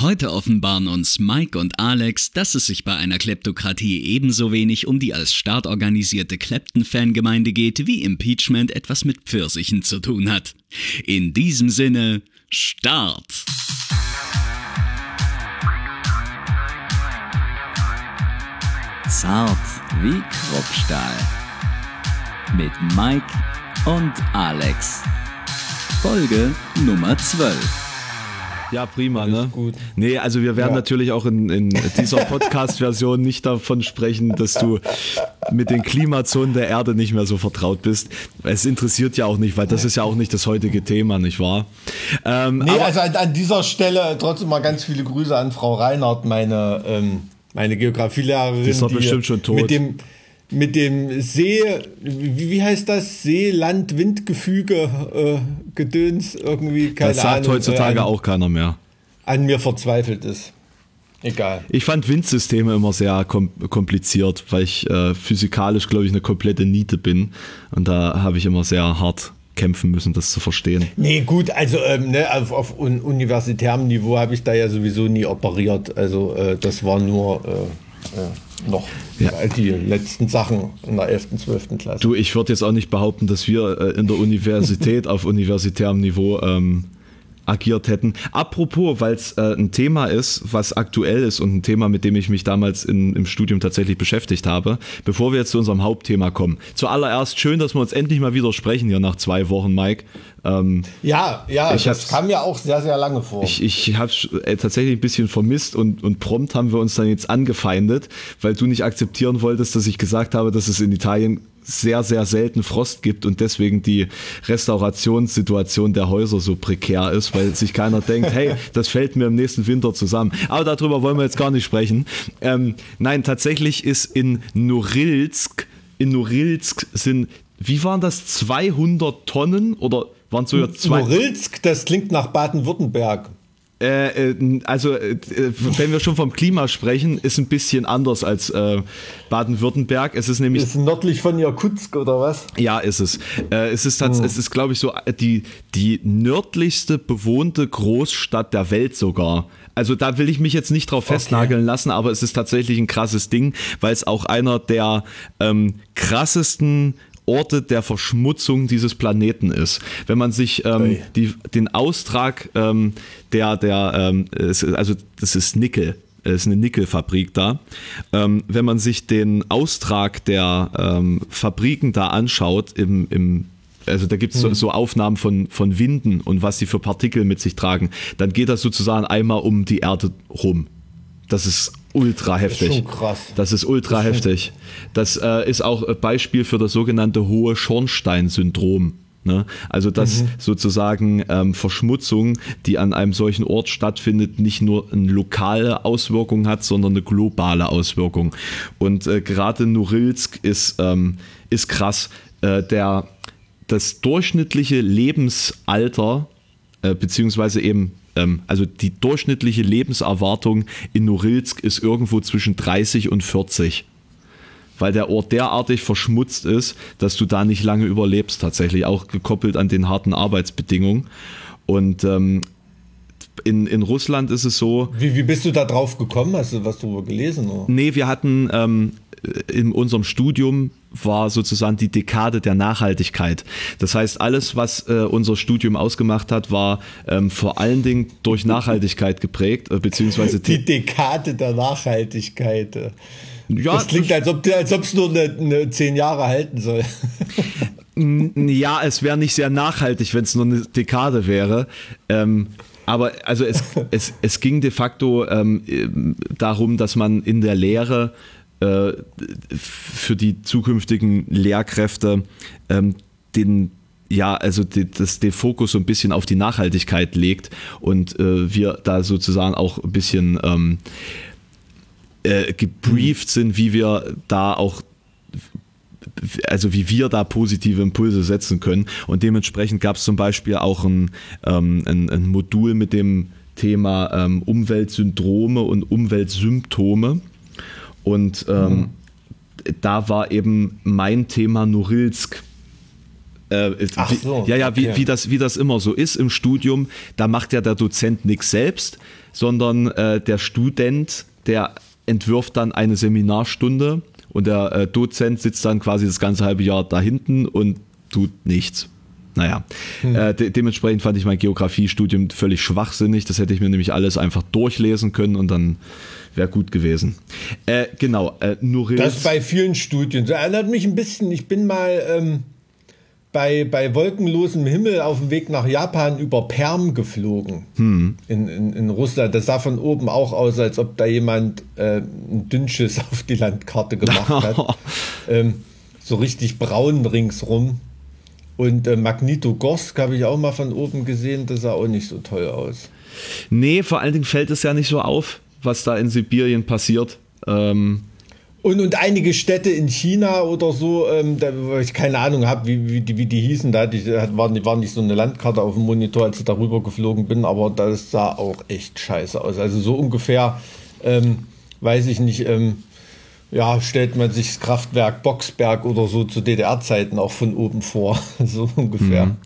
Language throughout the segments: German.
Heute offenbaren uns Mike und Alex, dass es sich bei einer Kleptokratie ebenso wenig um die als Staat organisierte Klepten-Fangemeinde geht, wie Impeachment etwas mit Pfirsichen zu tun hat. In diesem Sinne, Start! Zart wie Kruppstahl. Mit Mike und Alex. Folge Nummer 12. Ja, prima, Alles ne? Gut. Nee, also wir werden ja. natürlich auch in, in dieser Podcast-Version nicht davon sprechen, dass du mit den Klimazonen der Erde nicht mehr so vertraut bist. Es interessiert ja auch nicht, weil das ist ja auch nicht das heutige Thema, nicht wahr? Ähm, nee, also an, an, dieser Stelle trotzdem mal ganz viele Grüße an Frau Reinhardt, meine, ähm, meine Geografielehrerin. Die ist doch bestimmt schon tot. Mit dem, mit dem See, wie, wie heißt das? See-Land-Windgefüge äh, Gedöns irgendwie, keine Das sagt Ahnung, heutzutage äh, an, auch keiner mehr. An mir verzweifelt ist. Egal. Ich fand Windsysteme immer sehr kom kompliziert, weil ich äh, physikalisch, glaube ich, eine komplette Niete bin. Und da habe ich immer sehr hart kämpfen müssen, das zu verstehen. Nee, gut, also ähm, ne, auf, auf un universitärem Niveau habe ich da ja sowieso nie operiert. Also äh, das war nur äh, äh, noch ja. die letzten Sachen in der 11., 12. Klasse. Du, ich würde jetzt auch nicht behaupten, dass wir äh, in der Universität auf universitärem Niveau ähm, agiert hätten. Apropos, weil es äh, ein Thema ist, was aktuell ist und ein Thema, mit dem ich mich damals in, im Studium tatsächlich beschäftigt habe, bevor wir jetzt zu unserem Hauptthema kommen. Zuallererst schön, dass wir uns endlich mal wieder sprechen hier nach zwei Wochen, Mike. Ähm, ja, ja, ich das kam ja auch sehr, sehr lange vor. Ich, ich habe äh, tatsächlich ein bisschen vermisst und, und prompt haben wir uns dann jetzt angefeindet, weil du nicht akzeptieren wolltest, dass ich gesagt habe, dass es in Italien sehr, sehr selten Frost gibt und deswegen die Restaurationssituation der Häuser so prekär ist, weil sich keiner denkt, hey, das fällt mir im nächsten Winter zusammen. Aber darüber wollen wir jetzt gar nicht sprechen. Ähm, nein, tatsächlich ist in Norilsk, in Norilsk sind, wie waren das, 200 Tonnen oder waren es sogar zwei? Norilsk, das klingt nach Baden-Württemberg. Äh, äh, also, äh, wenn wir schon vom Klima sprechen, ist ein bisschen anders als äh, Baden-Württemberg. Es ist nämlich. Ist nördlich von Jakutsk oder was? Ja, ist es. Es ist, hm. es ist, glaube ich, so die, die nördlichste bewohnte Großstadt der Welt sogar. Also da will ich mich jetzt nicht drauf festnageln okay. lassen, aber es ist tatsächlich ein krasses Ding, weil es auch einer der ähm, krassesten Orte der Verschmutzung dieses Planeten ist. Wenn man sich ähm, die, den Austrag ähm, der, der ähm, also das ist Nickel, es ist eine Nickelfabrik da. Ähm, wenn man sich den Austrag der ähm, Fabriken da anschaut, im, im also da gibt es so, mhm. so, Aufnahmen von, von Winden und was sie für Partikel mit sich tragen, dann geht das sozusagen einmal um die Erde rum. Das ist ultra heftig. Das ist schon krass. Das ist ultra das heftig. Das äh, ist auch ein Beispiel für das sogenannte hohe Schornstein-Syndrom. Ne? Also dass mhm. sozusagen ähm, Verschmutzung, die an einem solchen Ort stattfindet, nicht nur eine lokale Auswirkung hat, sondern eine globale Auswirkung. Und äh, gerade Norilsk ist, ähm, ist krass. Äh, der, das durchschnittliche Lebensalter, äh, beziehungsweise eben ähm, also die durchschnittliche Lebenserwartung in Norilsk ist irgendwo zwischen 30 und 40 weil der Ort derartig verschmutzt ist, dass du da nicht lange überlebst, tatsächlich, auch gekoppelt an den harten Arbeitsbedingungen. Und ähm, in, in Russland ist es so. Wie, wie bist du da drauf gekommen? Hast du was darüber gelesen? Oder? Nee, wir hatten ähm, in unserem Studium war sozusagen die Dekade der Nachhaltigkeit. Das heißt, alles, was äh, unser Studium ausgemacht hat, war ähm, vor allen Dingen durch Nachhaltigkeit geprägt, äh, beziehungsweise die Dekade der Nachhaltigkeit. Ja, das klingt, als ob es nur eine, eine zehn Jahre halten soll. ja, es wäre nicht sehr nachhaltig, wenn es nur eine Dekade wäre. Ähm, aber also es, es, es ging de facto ähm, darum, dass man in der Lehre äh, für die zukünftigen Lehrkräfte ähm, den ja, also die, das, den Fokus so ein bisschen auf die Nachhaltigkeit legt und äh, wir da sozusagen auch ein bisschen ähm, äh, gebrieft sind, wie wir da auch also wie wir da positive Impulse setzen können. Und dementsprechend gab es zum Beispiel auch ein, ähm, ein, ein, Modul mit dem Thema ähm, Umweltsyndrome und Umweltsymptome. Und ähm, mhm. da war eben mein Thema Norilsk Äh, Ach so, ja, ja, wie, wie, das, wie das immer so ist im Studium, da macht ja der Dozent nichts selbst, sondern äh, der Student, der entwirft dann eine Seminarstunde und der äh, Dozent sitzt dann quasi das ganze halbe Jahr da hinten und tut nichts. Naja, hm. äh, de dementsprechend fand ich mein Geografiestudium völlig schwachsinnig. Das hätte ich mir nämlich alles einfach durchlesen können und dann wäre gut gewesen. Äh, genau, äh, Norilsk. Das bei vielen Studien. Das erinnert mich ein bisschen, ich bin mal ähm, bei, bei wolkenlosem Himmel auf dem Weg nach Japan über Perm geflogen. Hm. In, in, in Russland. Das sah von oben auch aus, als ob da jemand äh, ein Dünnschiss auf die Landkarte gemacht hat. ähm, so richtig braun ringsrum. Und äh, Magnitogorsk habe ich auch mal von oben gesehen, das sah auch nicht so toll aus. Nee, vor allen Dingen fällt es ja nicht so auf, was da in Sibirien passiert. Ähm und, und einige Städte in China oder so, ähm, da, wo ich keine Ahnung habe, wie, wie, die, wie die hießen, da die, war, war nicht so eine Landkarte auf dem Monitor, als ich darüber geflogen bin, aber das sah auch echt scheiße aus. Also so ungefähr, ähm, weiß ich nicht, ähm, ja, stellt man sich das Kraftwerk Boxberg oder so zu DDR-Zeiten auch von oben vor, so ungefähr. Mhm.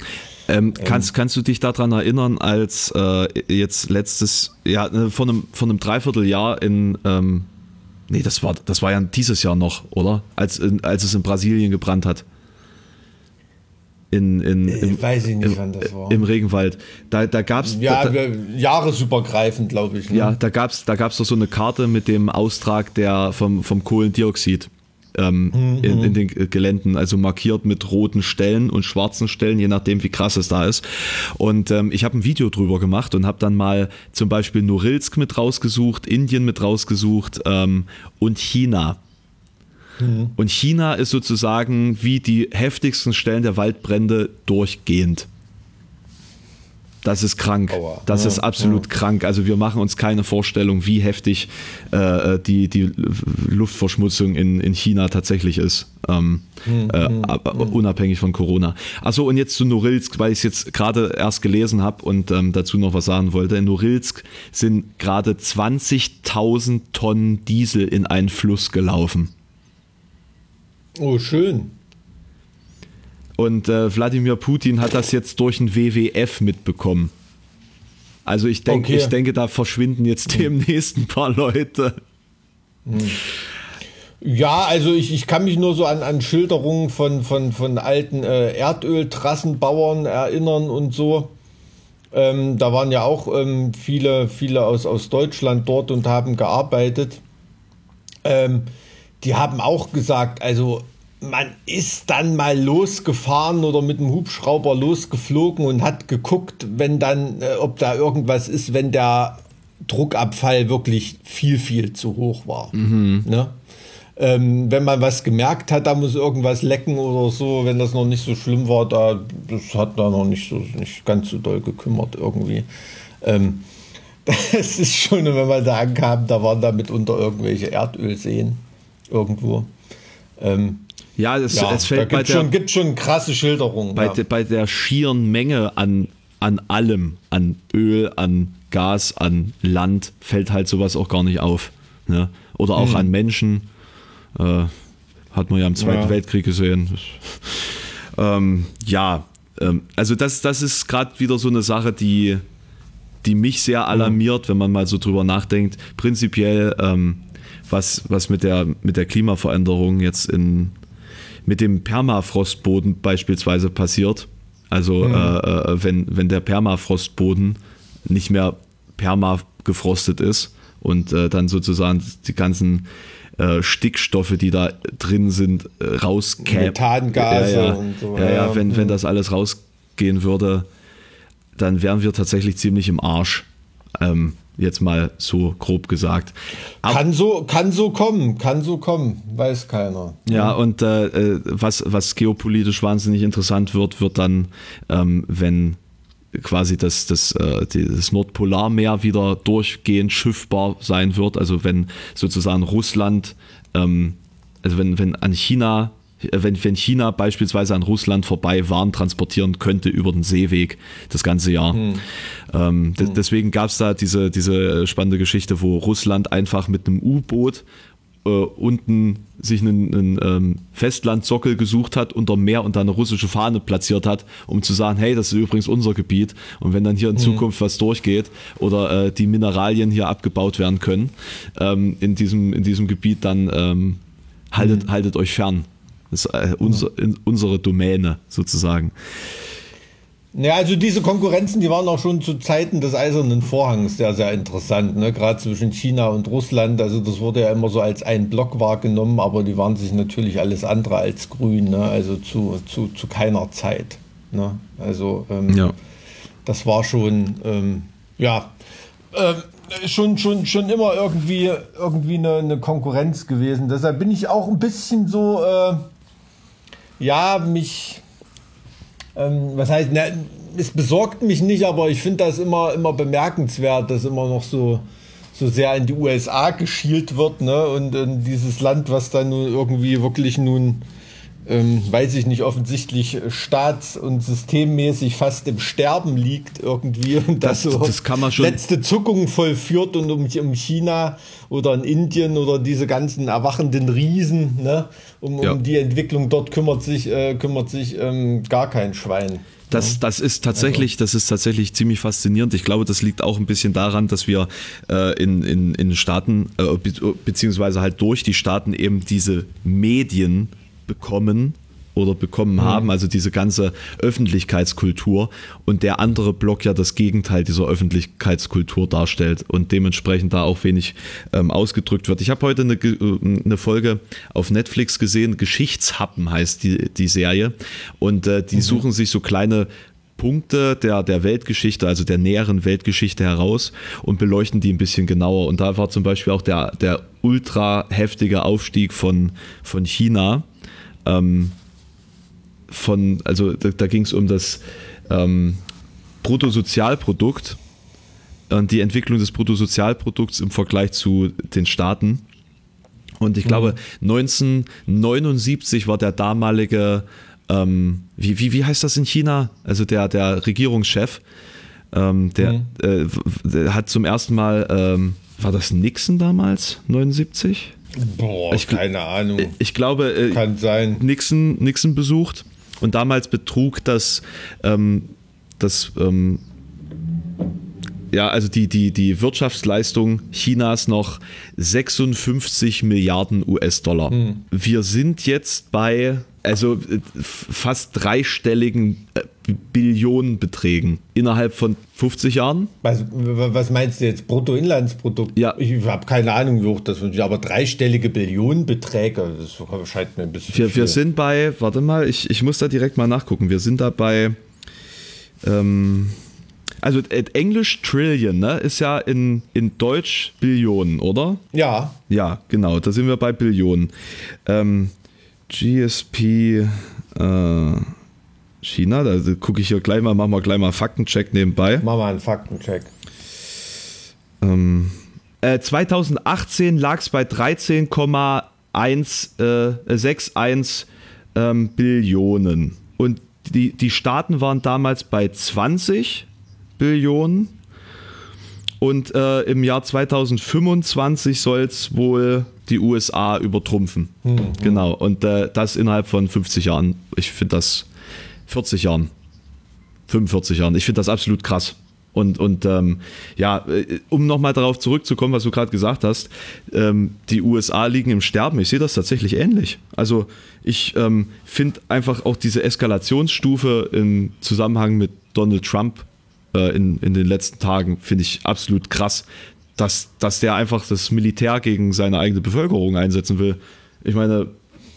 Ähm, kannst, ähm. kannst du dich daran erinnern, als äh, jetzt letztes, ja, ne, von einem, von einem Dreivierteljahr in, ähm, nee, das war, das war ja dieses Jahr noch, oder? Als, in, als es in Brasilien gebrannt hat in, in, äh, im, nicht, im, im Regenwald. Da, da gab es. Ja, da, jahresübergreifend, glaube ich. Ne? Ja, da gab es da gab's doch so eine Karte mit dem Austrag der, vom, vom Kohlendioxid. Ähm, mhm. in, in, den Geländen, also markiert mit roten Stellen und schwarzen Stellen, je nachdem, wie krass es da ist. Und ähm, ich habe ein Video drüber gemacht und habe dann mal zum Beispiel Norilsk mit rausgesucht, Indien mit rausgesucht ähm, und China. Mhm. Und China ist sozusagen wie die heftigsten Stellen der Waldbrände durchgehend. Das ist krank. Aua. Das ja, ist absolut ja. krank. Also wir machen uns keine Vorstellung, wie heftig äh, die, die Luftverschmutzung in, in China tatsächlich ist. Ähm, hm, äh, hm, hm. unabhängig von Corona. Achso, und jetzt zu Norilsk, weil ich es jetzt gerade erst gelesen habe und ähm, dazu noch was sagen wollte. In Norilsk sind gerade 20.000 Tonnen Diesel in einen Fluss gelaufen. Oh, schön. Und äh, Wladimir Putin hat das jetzt durch ein WWF mitbekommen. Also ich, denk, okay. ich denke, da verschwinden jetzt hm. demnächst ein paar Leute. Hm. Ja, also ich, ich kann mich nur so an, an Schilderungen von, von, von alten äh, Erdöltrassenbauern erinnern und so. Ähm, da waren ja auch ähm, viele, viele aus, aus Deutschland dort und haben gearbeitet. Ähm, die haben auch gesagt, also man ist dann mal losgefahren oder mit dem Hubschrauber losgeflogen und hat geguckt, wenn dann, äh, ob da irgendwas ist, wenn der Druckabfall wirklich viel, viel zu hoch war. Mhm. Ne? Ähm, wenn man was gemerkt hat, da muss irgendwas lecken oder so, wenn das noch nicht so schlimm war, da, das hat da noch nicht so nicht ganz so doll gekümmert irgendwie. Ähm, das ist schon, wenn man da ankam, da waren da mitunter irgendwelche Erdölseen irgendwo. Ähm, ja, es, ja, es fällt da gibt, schon, gibt schon krasse Schilderungen. Bei, ja. de, bei der schieren Menge an, an allem, an Öl, an Gas, an Land, fällt halt sowas auch gar nicht auf. Ne? Oder auch hm. an Menschen. Äh, hat man ja im Zweiten ja. Weltkrieg gesehen. ähm, ja, ähm, also das, das ist gerade wieder so eine Sache, die, die mich sehr alarmiert, wenn man mal so drüber nachdenkt. Prinzipiell ähm, was, was mit, der, mit der Klimaveränderung jetzt in, mit dem Permafrostboden beispielsweise passiert. Also mhm. äh, äh wenn, wenn der Permafrostboden nicht mehr permagefrostet ist und äh, dann sozusagen die ganzen äh, Stickstoffe, die da drin sind, äh, rauskämen. Methangase ja, ja, und so. Ja, ja, wenn, wenn mhm. das alles rausgehen würde, dann wären wir tatsächlich ziemlich im Arsch. Ähm, jetzt mal so grob gesagt. Aber, kann so, kann so kommen, kann so kommen, weiß keiner. Ja, und äh, äh, was, was geopolitisch wahnsinnig interessant wird, wird dann, ähm, wenn quasi das, das, äh, das Nordpolarmeer wieder durchgehend schiffbar sein wird. Also wenn sozusagen Russland, ähm, also wenn, wenn an China wenn, wenn China beispielsweise an Russland vorbei Waren transportieren könnte über den Seeweg das ganze Jahr. Hm. Ähm, hm. Deswegen gab es da diese, diese spannende Geschichte, wo Russland einfach mit einem U-Boot äh, unten sich einen, einen ähm, Festlandsockel gesucht hat unter Meer und da eine russische Fahne platziert hat, um zu sagen, hey, das ist übrigens unser Gebiet. Und wenn dann hier in mhm. Zukunft was durchgeht oder äh, die Mineralien hier abgebaut werden können ähm, in, diesem, in diesem Gebiet, dann ähm, haltet, mhm. haltet euch fern. Das ist äh, unser, unsere Domäne sozusagen. Ja, also diese Konkurrenzen, die waren auch schon zu Zeiten des Eisernen Vorhangs sehr, sehr interessant, ne? gerade zwischen China und Russland. Also das wurde ja immer so als ein Block wahrgenommen, aber die waren sich natürlich alles andere als grün, ne? also zu, zu, zu keiner Zeit. Ne? Also ähm, ja. das war schon, ähm, ja, äh, schon, schon, schon immer irgendwie, irgendwie eine, eine, Konkurrenz gewesen. Deshalb bin ich auch ein bisschen so, äh, ja, mich ähm, was heißt, ne, es besorgt mich nicht, aber ich finde das immer, immer bemerkenswert, dass immer noch so, so sehr in die USA geschielt wird, ne? Und, und dieses Land, was dann nun irgendwie wirklich nun ähm, weiß ich nicht, offensichtlich staats- und systemmäßig fast im Sterben liegt irgendwie und das, das, so das kann man schon letzte Zuckungen vollführt und um, um China oder in Indien oder diese ganzen erwachenden Riesen, ne, um, ja. um die Entwicklung dort kümmert sich, äh, kümmert sich ähm, gar kein Schwein. Das, das ist tatsächlich, also. das ist tatsächlich ziemlich faszinierend. Ich glaube, das liegt auch ein bisschen daran, dass wir äh, in, in, in Staaten, äh, beziehungsweise halt durch die Staaten eben diese Medien bekommen oder bekommen mhm. haben, also diese ganze Öffentlichkeitskultur und der andere Block ja das Gegenteil dieser Öffentlichkeitskultur darstellt und dementsprechend da auch wenig ähm, ausgedrückt wird. Ich habe heute eine, äh, eine, Folge auf Netflix gesehen, Geschichtshappen heißt die, die Serie und äh, die mhm. suchen sich so kleine Punkte der, der Weltgeschichte, also der näheren Weltgeschichte heraus und beleuchten die ein bisschen genauer. Und da war zum Beispiel auch der, der ultra heftige Aufstieg von, von China ähm, von, also da, da ging es um das ähm, Bruttosozialprodukt und die Entwicklung des Bruttosozialprodukts im Vergleich zu den Staaten. Und ich glaube, 1979 mhm. war der damalige, ähm, wie, wie, wie heißt das in China? Also der, der Regierungschef, ähm, der, mhm. äh, der, hat zum ersten Mal, ähm, war das Nixon damals, 79? Boah, ich, keine Ahnung. Ich glaube, äh, kann sein. Nixon, Nixon besucht und damals betrug das, ähm, das ähm, ja, also die, die, die Wirtschaftsleistung Chinas noch 56 Milliarden US-Dollar. Hm. Wir sind jetzt bei also äh, fast dreistelligen äh, Billionenbeträgen innerhalb von 50 Jahren. Was, was meinst du jetzt? Bruttoinlandsprodukt? Ja. Ich habe keine Ahnung, wie hoch das ist, aber dreistellige Billionenbeträge, das scheint mir ein bisschen. Wir, wir sind bei, warte mal, ich, ich muss da direkt mal nachgucken. Wir sind da bei. Ähm, also äh, Englisch Trillion, ne, ist ja in, in Deutsch Billionen, oder? Ja. Ja, genau, da sind wir bei Billionen. Ähm, GSP äh, China, da gucke ich hier gleich mal, machen wir gleich mal einen Faktencheck nebenbei. Machen wir einen Faktencheck. Ähm, äh, 2018 lag es bei 13,161 äh, ähm, Billionen. Und die, die Staaten waren damals bei 20 Billionen. Und äh, im Jahr 2025 soll es wohl die USA übertrumpfen. Mhm. Genau. Und äh, das innerhalb von 50 Jahren. Ich finde das 40 Jahren. 45 Jahren. Ich finde das absolut krass. Und, und ähm, ja, äh, um nochmal darauf zurückzukommen, was du gerade gesagt hast, ähm, die USA liegen im Sterben. Ich sehe das tatsächlich ähnlich. Also ich ähm, finde einfach auch diese Eskalationsstufe im Zusammenhang mit Donald Trump äh, in, in den letzten Tagen, finde ich absolut krass, dass, dass der einfach das Militär gegen seine eigene Bevölkerung einsetzen will. Ich meine,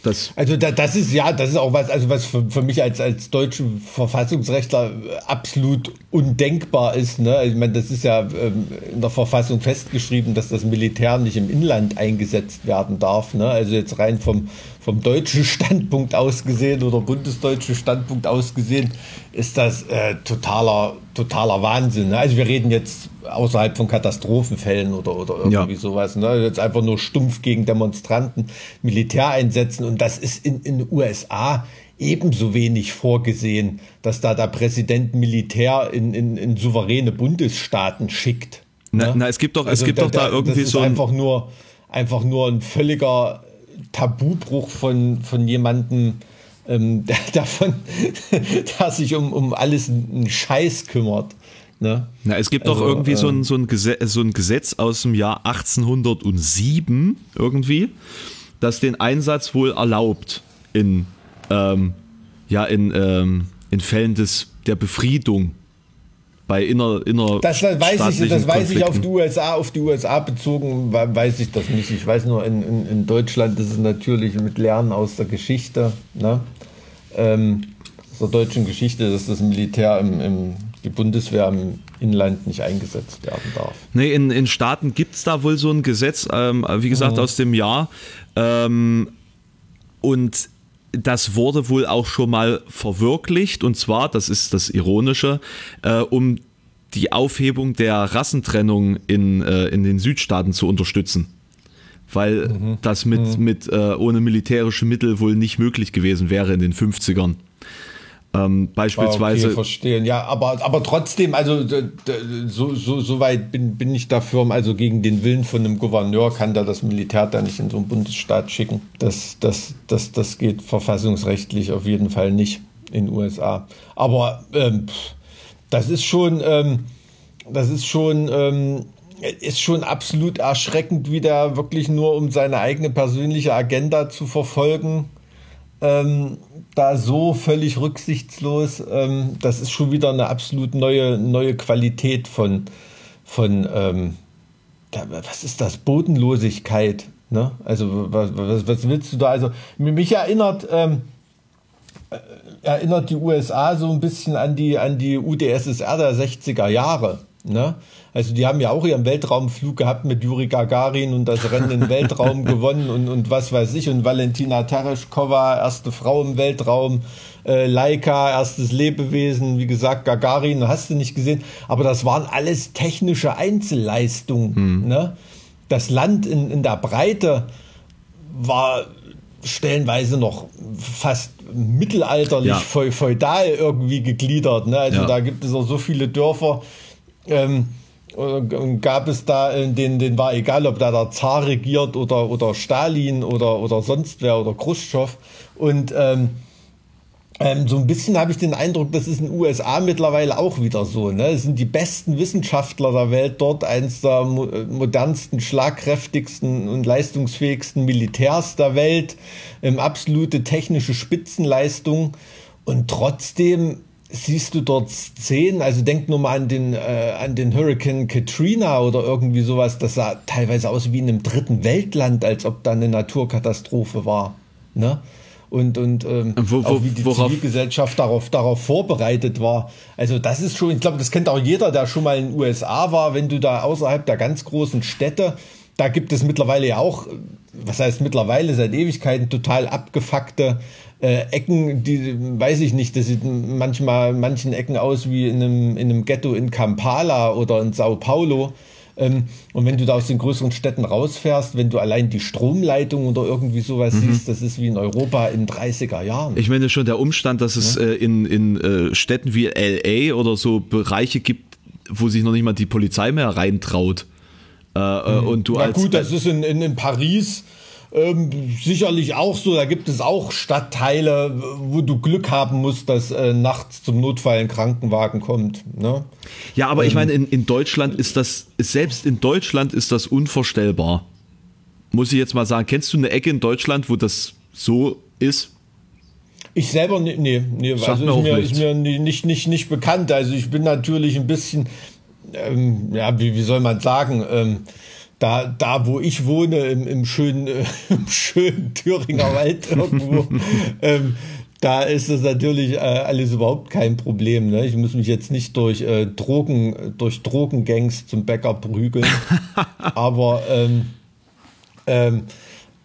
das also da, das ist ja, das ist auch was, also was für, für mich als, als deutschen Verfassungsrechtler absolut undenkbar ist. Ne? Ich meine, das ist ja ähm, in der Verfassung festgeschrieben, dass das Militär nicht im Inland eingesetzt werden darf. Ne? Also jetzt rein vom, vom deutschen Standpunkt aus gesehen oder bundesdeutschen Standpunkt aus gesehen, ist das äh, totaler, totaler Wahnsinn. Ne? Also wir reden jetzt außerhalb von Katastrophenfällen oder, oder irgendwie ja. sowas. Ne? Jetzt einfach nur stumpf gegen Demonstranten Militär einsetzen und das ist in den USA ebenso wenig vorgesehen, dass da der Präsident Militär in, in, in souveräne Bundesstaaten schickt. Na, ne? na, es gibt doch, also es gibt da, doch da irgendwie das ist so einfach nur einfach nur ein völliger Tabubruch von, von jemandem, ähm, der, davon, der sich um, um alles einen Scheiß kümmert. Ne? Na, es gibt also, doch irgendwie ähm, so, ein, so, ein Gesetz, so ein Gesetz aus dem Jahr 1807 irgendwie, das den Einsatz wohl erlaubt in, ähm, ja, in, ähm, in Fällen des, der Befriedung bei inner, inner das, weiß ich, das weiß ich auf die USA, auf die USA bezogen, weiß ich das nicht. Ich weiß nur, in, in, in Deutschland ist es natürlich mit Lernen aus der Geschichte, ne? ähm, aus der deutschen Geschichte, dass das Militär im, im die Bundeswehr im Inland nicht eingesetzt werden darf. Nee, in, in Staaten gibt es da wohl so ein Gesetz, ähm, wie gesagt, mhm. aus dem Jahr. Ähm, und das wurde wohl auch schon mal verwirklicht. Und zwar, das ist das Ironische, äh, um die Aufhebung der Rassentrennung in, äh, in den Südstaaten zu unterstützen. Weil mhm. das mit, mhm. mit äh, ohne militärische Mittel wohl nicht möglich gewesen wäre in den 50ern. Ähm, beispielsweise. Okay, verstehen. Ja, aber, aber trotzdem, also so, so, so weit bin, bin ich dafür, also gegen den Willen von einem Gouverneur kann da das Militär da nicht in so einen Bundesstaat schicken. Das, das, das, das geht verfassungsrechtlich auf jeden Fall nicht in den USA. Aber ähm, das ist schon, ähm, das ist schon, ähm, ist schon absolut erschreckend, wie der wirklich nur um seine eigene persönliche Agenda zu verfolgen ähm, da so völlig rücksichtslos. Ähm, das ist schon wieder eine absolut neue, neue Qualität von, von ähm, da, was ist das? Bodenlosigkeit. Ne? Also, was, was, willst du da? Also, mich erinnert, ähm, äh, erinnert die USA so ein bisschen an die, an die UdSSR der 60er Jahre. Ne? Also die haben ja auch ihren Weltraumflug gehabt mit Juri Gagarin und das Rennen im Weltraum gewonnen und, und was weiß ich. Und Valentina Tereshkova, erste Frau im Weltraum, äh, Laika, erstes Lebewesen, wie gesagt, Gagarin, hast du nicht gesehen. Aber das waren alles technische Einzelleistungen. Hm. Ne? Das Land in, in der Breite war stellenweise noch fast mittelalterlich, ja. feudal irgendwie gegliedert. Ne? Also ja. da gibt es auch so viele Dörfer. Ähm, gab es da, äh, den, den war egal, ob da der Zar regiert oder, oder Stalin oder, oder sonst wer oder Khrushchev. Und ähm, ähm, so ein bisschen habe ich den Eindruck, das ist in den USA mittlerweile auch wieder so. Ne? Es sind die besten Wissenschaftler der Welt dort, eines der modernsten, schlagkräftigsten und leistungsfähigsten Militärs der Welt, ähm, absolute technische Spitzenleistung. Und trotzdem siehst du dort Szenen, also denk nur mal an den, äh, an den Hurricane Katrina oder irgendwie sowas, das sah teilweise aus wie in einem dritten Weltland, als ob da eine Naturkatastrophe war. Ne? Und, und ähm, wo, wo, auch wie die worauf? Zivilgesellschaft darauf, darauf vorbereitet war. Also das ist schon, ich glaube, das kennt auch jeder, der schon mal in den USA war, wenn du da außerhalb der ganz großen Städte, da gibt es mittlerweile ja auch, was heißt mittlerweile, seit Ewigkeiten total abgefuckte äh, Ecken, die weiß ich nicht, das sieht manchmal manchen Ecken aus wie in einem, in einem Ghetto in Kampala oder in Sao Paulo. Ähm, und wenn du da aus den größeren Städten rausfährst, wenn du allein die Stromleitung oder irgendwie sowas mhm. siehst, das ist wie in Europa in 30er Jahren. Ich meine schon der Umstand, dass es ja? äh, in, in äh, Städten wie LA oder so Bereiche gibt, wo sich noch nicht mal die Polizei mehr reintraut. Äh, äh mhm. und du Na als, gut, das ist in, in, in Paris ähm, sicherlich auch so. Da gibt es auch Stadtteile, wo du Glück haben musst, dass äh, nachts zum Notfall ein Krankenwagen kommt. Ne? Ja, aber ähm, ich meine, in, in Deutschland ist das, selbst in Deutschland ist das unvorstellbar. Muss ich jetzt mal sagen, kennst du eine Ecke in Deutschland, wo das so ist? Ich selber, nee, nee, nee also ist mir, ist mir nicht, nicht, nicht bekannt. Also ich bin natürlich ein bisschen, ähm, ja, wie, wie soll man sagen, ähm, da, da wo ich wohne, im, im schönen, äh, im schönen Thüringer Wald irgendwo, ähm, da ist das natürlich äh, alles überhaupt kein Problem. Ne? Ich muss mich jetzt nicht durch äh, Drogen, durch Drogengangs zum Bäcker prügeln. aber ähm, ähm,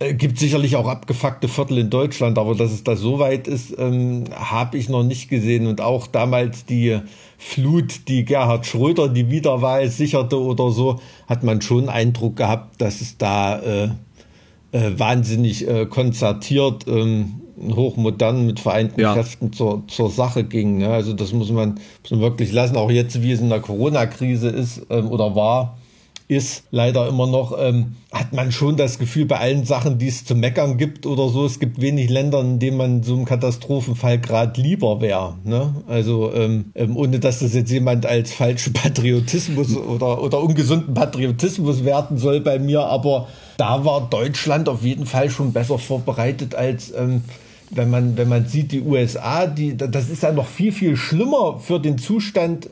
äh, gibt sicherlich auch abgefuckte Viertel in Deutschland, aber dass es da so weit ist, ähm, habe ich noch nicht gesehen. Und auch damals die Flut, die Gerhard Schröder die Wiederwahl sicherte oder so, hat man schon Eindruck gehabt, dass es da äh, äh, wahnsinnig äh, konzertiert, ähm, hochmodern mit vereinten ja. Kräften zur, zur Sache ging. Ne? Also das muss man, muss man wirklich lassen. Auch jetzt, wie es in der Corona-Krise ist ähm, oder war, ist, leider immer noch, ähm, hat man schon das Gefühl, bei allen Sachen, die es zu meckern gibt oder so, es gibt wenig Länder, in denen man so einem Katastrophenfall gerade lieber wäre. Ne? Also ähm, ähm, ohne dass das jetzt jemand als falschen Patriotismus oder, oder ungesunden Patriotismus werten soll bei mir, aber da war Deutschland auf jeden Fall schon besser vorbereitet als ähm, wenn man, wenn man sieht, die USA, die, das ist ja noch viel, viel schlimmer für den Zustand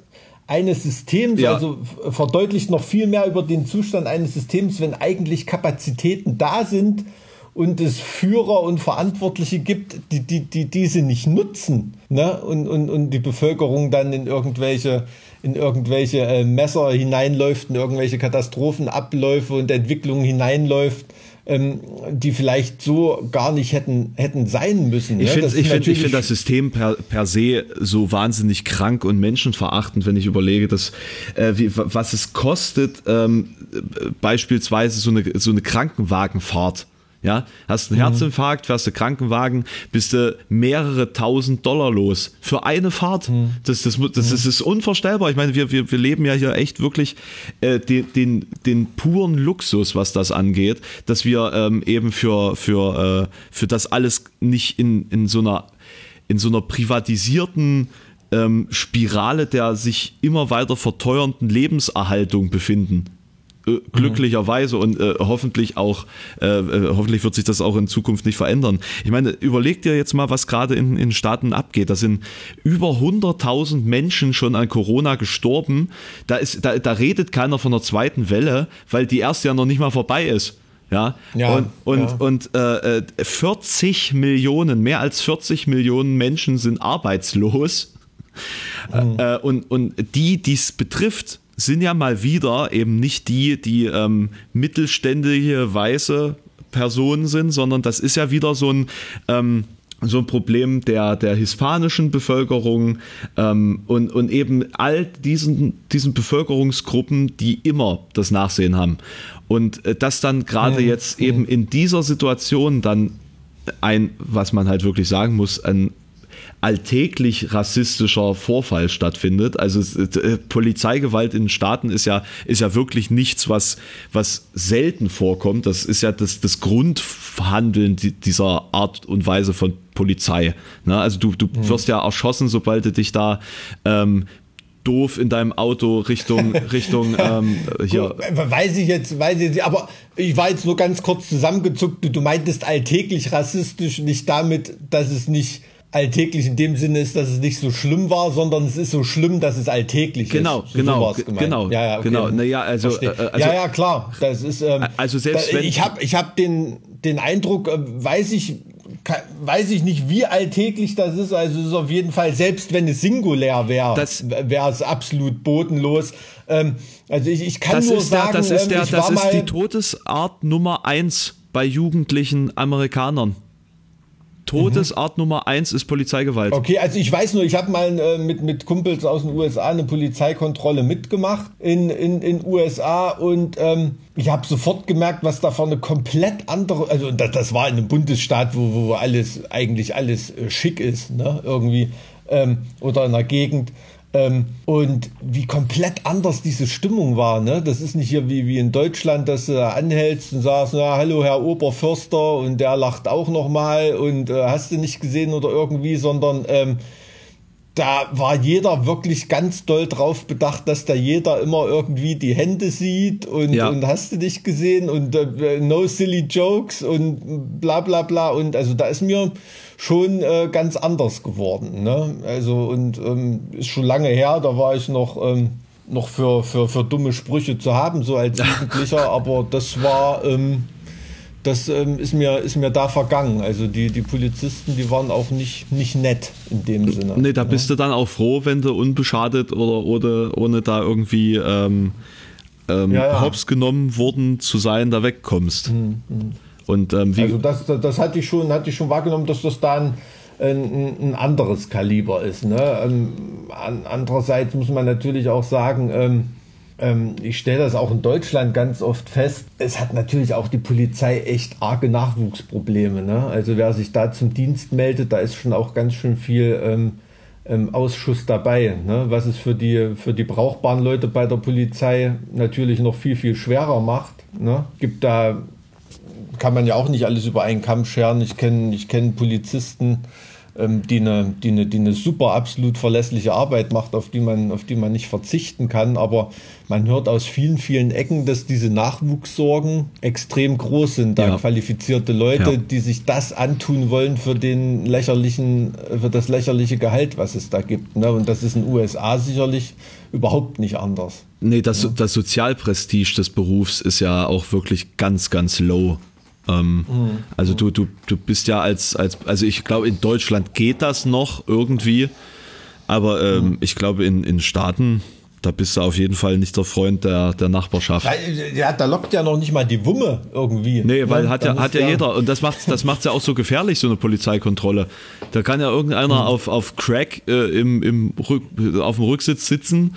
eines Systems, ja. also verdeutlicht noch viel mehr über den Zustand eines Systems, wenn eigentlich Kapazitäten da sind und es Führer und Verantwortliche gibt, die, die, die diese nicht nutzen ne? und, und, und die Bevölkerung dann in irgendwelche, in irgendwelche äh, Messer hineinläuft, in irgendwelche Katastrophenabläufe und Entwicklungen hineinläuft ähm, die vielleicht so gar nicht hätten, hätten sein müssen. Ich finde find, find das System per, per se so wahnsinnig krank und menschenverachtend, wenn ich überlege, dass, äh, wie, was es kostet, ähm, beispielsweise so eine, so eine Krankenwagenfahrt ja, hast einen mhm. Herzinfarkt, fährst du Krankenwagen, bist du mehrere tausend Dollar los für eine Fahrt. Mhm. Das, das, das, das, ist unvorstellbar. Ich meine, wir, wir, wir leben ja hier echt wirklich äh, den, den, den puren Luxus, was das angeht, dass wir ähm, eben für, für, äh, für das alles nicht in, in, so, einer, in so einer privatisierten ähm, Spirale der sich immer weiter verteuernden Lebenserhaltung befinden. Äh, glücklicherweise und äh, hoffentlich auch, äh, äh, hoffentlich wird sich das auch in Zukunft nicht verändern. Ich meine, überleg dir jetzt mal, was gerade in, in Staaten abgeht. Da sind über 100.000 Menschen schon an Corona gestorben. Da, ist, da, da redet keiner von einer zweiten Welle, weil die erste ja noch nicht mal vorbei ist. Ja, ja und, und, ja. und äh, 40 äh, Millionen, mehr als 40 Millionen Menschen sind arbeitslos. Mhm. Äh, und, und die, die es betrifft, sind ja mal wieder eben nicht die, die ähm, mittelständische weiße Personen sind, sondern das ist ja wieder so ein ähm, so ein Problem der, der hispanischen Bevölkerung ähm, und, und eben all diesen, diesen Bevölkerungsgruppen, die immer das Nachsehen haben. Und äh, das dann gerade ja, jetzt ja. eben in dieser Situation dann ein, was man halt wirklich sagen muss, ein alltäglich rassistischer Vorfall stattfindet. Also äh, Polizeigewalt in Staaten ist ja, ist ja wirklich nichts, was, was selten vorkommt. Das ist ja das, das Grundhandeln dieser Art und Weise von Polizei. Ne? Also du, du mhm. wirst ja erschossen, sobald du dich da ähm, doof in deinem Auto Richtung Richtung ähm, hier. Weiß ich jetzt, weiß ich aber ich war jetzt nur ganz kurz zusammengezuckt. Du, du meintest alltäglich rassistisch, nicht damit, dass es nicht alltäglich in dem Sinne ist, dass es nicht so schlimm war, sondern es ist so schlimm, dass es alltäglich genau, ist. So genau, genau, ja, ja, okay. genau. Naja, also, äh, also, ja, ja, klar. Das ist. Ähm, also selbst da, wenn ich habe, ich habe den den Eindruck, äh, weiß ich. Weiß ich nicht, wie alltäglich das ist. Also es ist auf jeden Fall, selbst wenn es singulär wäre, wäre es absolut bodenlos. Ähm, also ich, ich kann das nur ist sagen, der, das ist, der, ähm, das ist die Todesart Nummer eins bei jugendlichen Amerikanern. Todesart mhm. Nummer eins ist Polizeigewalt. Okay, also ich weiß nur, ich habe mal äh, mit, mit Kumpels aus den USA eine Polizeikontrolle mitgemacht in in, in USA und ähm, ich habe sofort gemerkt, was da für eine komplett andere, also das, das war in einem Bundesstaat, wo, wo alles eigentlich alles äh, schick ist, ne, irgendwie ähm, oder in einer Gegend. Ähm, und wie komplett anders diese Stimmung war. Ne? Das ist nicht hier wie, wie in Deutschland, dass du anhältst und sagst, na, hallo Herr Oberförster und der lacht auch nochmal und äh, hast du nicht gesehen oder irgendwie, sondern ähm, da war jeder wirklich ganz doll drauf bedacht, dass da jeder immer irgendwie die Hände sieht und, ja. und hast du nicht gesehen und äh, no silly jokes und bla bla bla und also da ist mir schon äh, ganz anders geworden. Ne? Also und ähm, ist schon lange her, da war ich noch ähm, noch für, für, für dumme Sprüche zu haben, so als Jugendlicher, aber das war ähm, das ähm, ist, mir, ist mir da vergangen. Also die, die Polizisten, die waren auch nicht, nicht nett in dem Sinne. Nee, da bist du dann auch froh, wenn du unbeschadet oder, oder ohne da irgendwie ähm, ähm, ja, ja. hops genommen worden zu sein, da wegkommst. Mhm. Und, ähm, also das, das, hatte, ich schon, hatte ich schon wahrgenommen, dass das dann ein, ein anderes Kaliber ist. Ne? Ähm, andererseits muss man natürlich auch sagen, ähm, ähm, ich stelle das auch in Deutschland ganz oft fest. Es hat natürlich auch die Polizei echt arge Nachwuchsprobleme. Ne? Also wer sich da zum Dienst meldet, da ist schon auch ganz schön viel ähm, ähm, Ausschuss dabei, ne? was es für die, für die brauchbaren Leute bei der Polizei natürlich noch viel, viel schwerer macht. Ne? Gibt da, kann man ja auch nicht alles über einen Kamm scheren. Ich kenne ich kenn Polizisten, ähm, die, eine, die, eine, die eine super absolut verlässliche Arbeit macht, auf die, man, auf die man nicht verzichten kann. Aber man hört aus vielen, vielen Ecken, dass diese Nachwuchssorgen extrem groß sind. Da ja. qualifizierte Leute, ja. die sich das antun wollen für den lächerlichen, für das lächerliche Gehalt, was es da gibt. Ne? Und das ist in den USA sicherlich überhaupt nicht anders. Nee, das, ja. das Sozialprestige des Berufs ist ja auch wirklich ganz, ganz low. Ähm, mhm. Also du, du, du bist ja als, als also ich glaube, in Deutschland geht das noch irgendwie, aber ähm, mhm. ich glaube, in, in Staaten, da bist du auf jeden Fall nicht der Freund der, der Nachbarschaft. Ja, da lockt ja noch nicht mal die Wumme irgendwie. Nee, weil ja, hat ja, hat ja jeder. Und das macht das macht's ja auch so gefährlich, so eine Polizeikontrolle. Da kann ja irgendeiner mhm. auf, auf Crack äh, im, im Rück, auf dem Rücksitz sitzen,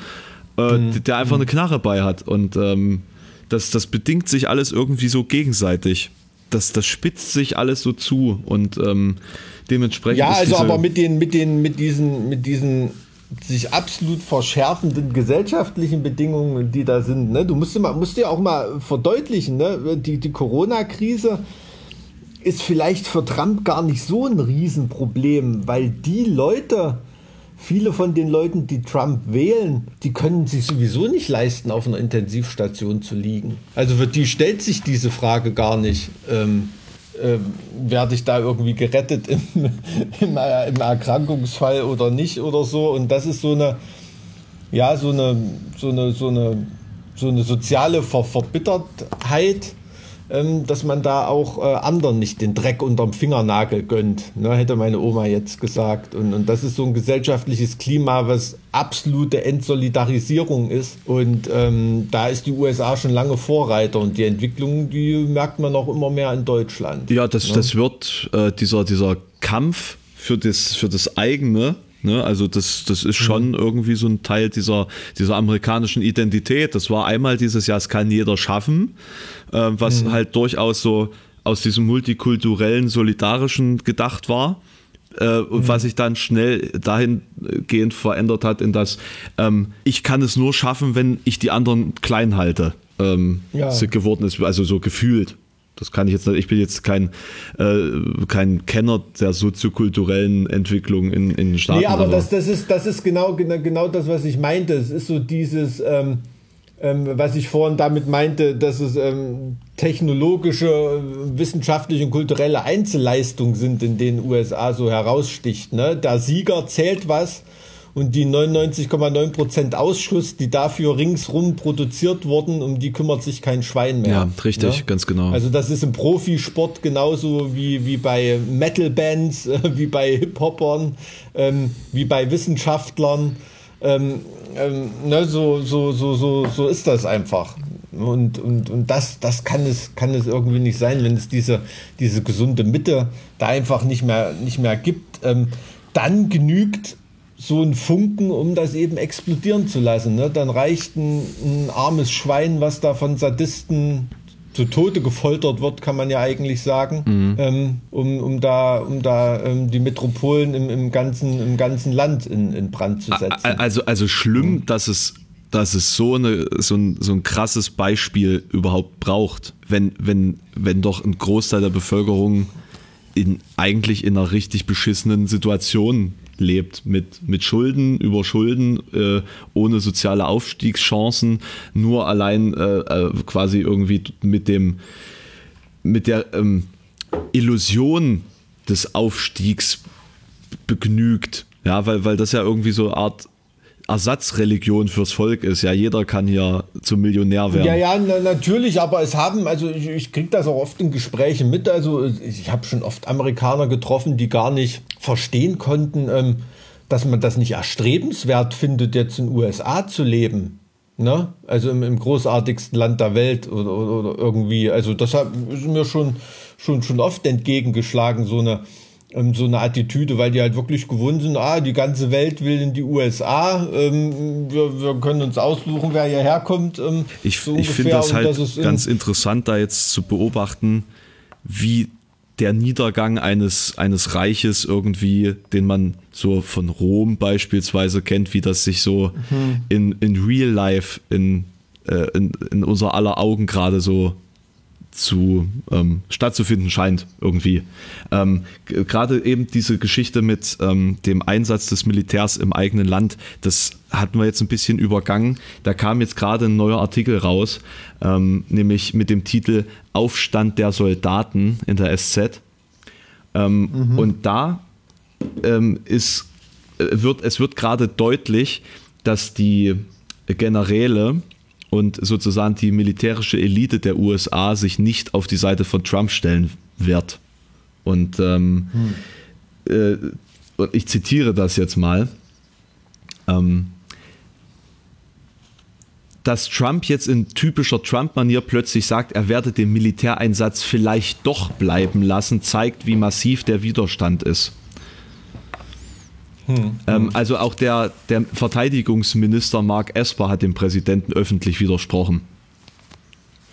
äh, mhm. der einfach eine Knarre bei hat. Und ähm, das, das bedingt sich alles irgendwie so gegenseitig das, das spitzt sich alles so zu und ähm, dementsprechend. Ja, also aber mit den, mit den, mit diesen, mit diesen sich absolut verschärfenden gesellschaftlichen Bedingungen, die da sind. Ne? Du musst, mal, musst dir auch mal verdeutlichen, ne? die, die Corona-Krise ist vielleicht für Trump gar nicht so ein Riesenproblem, weil die Leute, viele von den Leuten, die Trump wählen, die können sich sowieso nicht leisten, auf einer Intensivstation zu liegen. Also für die stellt sich diese Frage gar nicht. Ähm, äh, werde ich da irgendwie gerettet im, im, im, Erkrankungsfall oder nicht oder so. Und das ist so eine, ja, so eine, so eine, so eine, so eine soziale Ver Verbittertheit, ähm, dass man da auch äh, anderen nicht den Dreck unterm Fingernagel gönnt, ne, hätte meine Oma jetzt gesagt. Und, und das ist so ein gesellschaftliches Klima, was absolute Entsolidarisierung ist. Und ähm, da ist die USA schon lange Vorreiter und die Entwicklung, die merkt man auch immer mehr in Deutschland. Ja, das, ne? das wird äh, dieser, dieser Kampf für das, für das eigene Ne, also das, das ist schon mhm. irgendwie so ein Teil dieser, dieser amerikanischen Identität. Das war einmal dieses Jahr, es kann jeder schaffen, äh, was mhm. halt durchaus so aus diesem multikulturellen, solidarischen gedacht war. Äh, und mhm. was sich dann schnell dahingehend verändert hat, in das ähm, ich kann es nur schaffen, wenn ich die anderen klein halte, ähm, ja. geworden ist, also so gefühlt. Das kann ich jetzt nicht. Ich bin jetzt kein, äh, kein Kenner der soziokulturellen Entwicklung in, in den Staaten. Nee, aber, aber das, das, ist, das ist genau, genau das, was ich meinte. Es ist so dieses, ähm, ähm, was ich vorhin damit meinte, dass es ähm, technologische, wissenschaftliche und kulturelle Einzelleistungen sind, in denen USA so heraussticht. Ne? Der Sieger zählt was und die 99,9% Ausschuss, die dafür ringsrum produziert wurden, um die kümmert sich kein Schwein mehr. Ja, richtig, ja? ganz genau. Also das ist im Profisport genauso wie, wie bei Metal-Bands, äh, wie bei Hip-Hopern, ähm, wie bei Wissenschaftlern. Ähm, ähm, ne, so, so, so, so, so ist das einfach. Und, und, und das, das kann, es, kann es irgendwie nicht sein, wenn es diese, diese gesunde Mitte da einfach nicht mehr, nicht mehr gibt. Ähm, dann genügt so ein Funken, um das eben explodieren zu lassen. Ne? Dann reicht ein, ein, armes Schwein, was da von Sadisten zu Tode gefoltert wird, kann man ja eigentlich sagen, mhm. ähm, um, um da, um da ähm, die Metropolen im, im, ganzen, im ganzen Land in, in Brand zu setzen. Also, also schlimm, mhm. dass es dass es so, eine, so, ein, so ein krasses Beispiel überhaupt braucht, wenn, wenn, wenn doch ein Großteil der Bevölkerung in, eigentlich in einer richtig beschissenen Situation lebt mit, mit Schulden über Schulden, äh, ohne soziale Aufstiegschancen, nur allein äh, äh, quasi irgendwie mit dem mit der ähm, Illusion des Aufstiegs begnügt. Ja, weil, weil das ja irgendwie so eine Art Ersatzreligion fürs Volk ist. Ja, jeder kann hier zum Millionär werden. Ja, ja, na, natürlich, aber es haben, also ich, ich kriege das auch oft in Gesprächen mit. Also ich habe schon oft Amerikaner getroffen, die gar nicht verstehen konnten, ähm, dass man das nicht erstrebenswert findet, jetzt in den USA zu leben. Ne? Also im, im großartigsten Land der Welt oder, oder, oder irgendwie. Also das hat, ist mir schon, schon, schon oft entgegengeschlagen, so eine ähm, so eine Attitüde, weil die halt wirklich gewohnt sind, ah, die ganze Welt will in die USA, ähm, wir, wir können uns aussuchen, wer hierher kommt. Ähm, ich so ich finde das halt das ganz interessant, da jetzt zu beobachten, wie der Niedergang eines, eines Reiches irgendwie, den man so von Rom beispielsweise kennt, wie das sich so mhm. in, in Real Life in, äh, in, in unser aller Augen gerade so zu ähm, stattzufinden scheint irgendwie. Ähm, Gerade eben diese Geschichte mit ähm, dem Einsatz des Militärs im eigenen Land, das hatten wir jetzt ein bisschen übergangen. Da kam jetzt gerade ein neuer Artikel raus, ähm, nämlich mit dem Titel Aufstand der Soldaten in der SZ. Ähm, mhm. Und da ähm, ist, äh, wird, es wird gerade deutlich, dass die Generäle und sozusagen die militärische Elite der USA sich nicht auf die Seite von Trump stellen wird. Und ähm, hm. äh, ich zitiere das jetzt mal. Ähm, dass Trump jetzt in typischer Trump-Manier plötzlich sagt, er werde den Militäreinsatz vielleicht doch bleiben lassen, zeigt, wie massiv der Widerstand ist. Hm, ähm, also auch der, der Verteidigungsminister Mark Esper hat dem Präsidenten öffentlich widersprochen.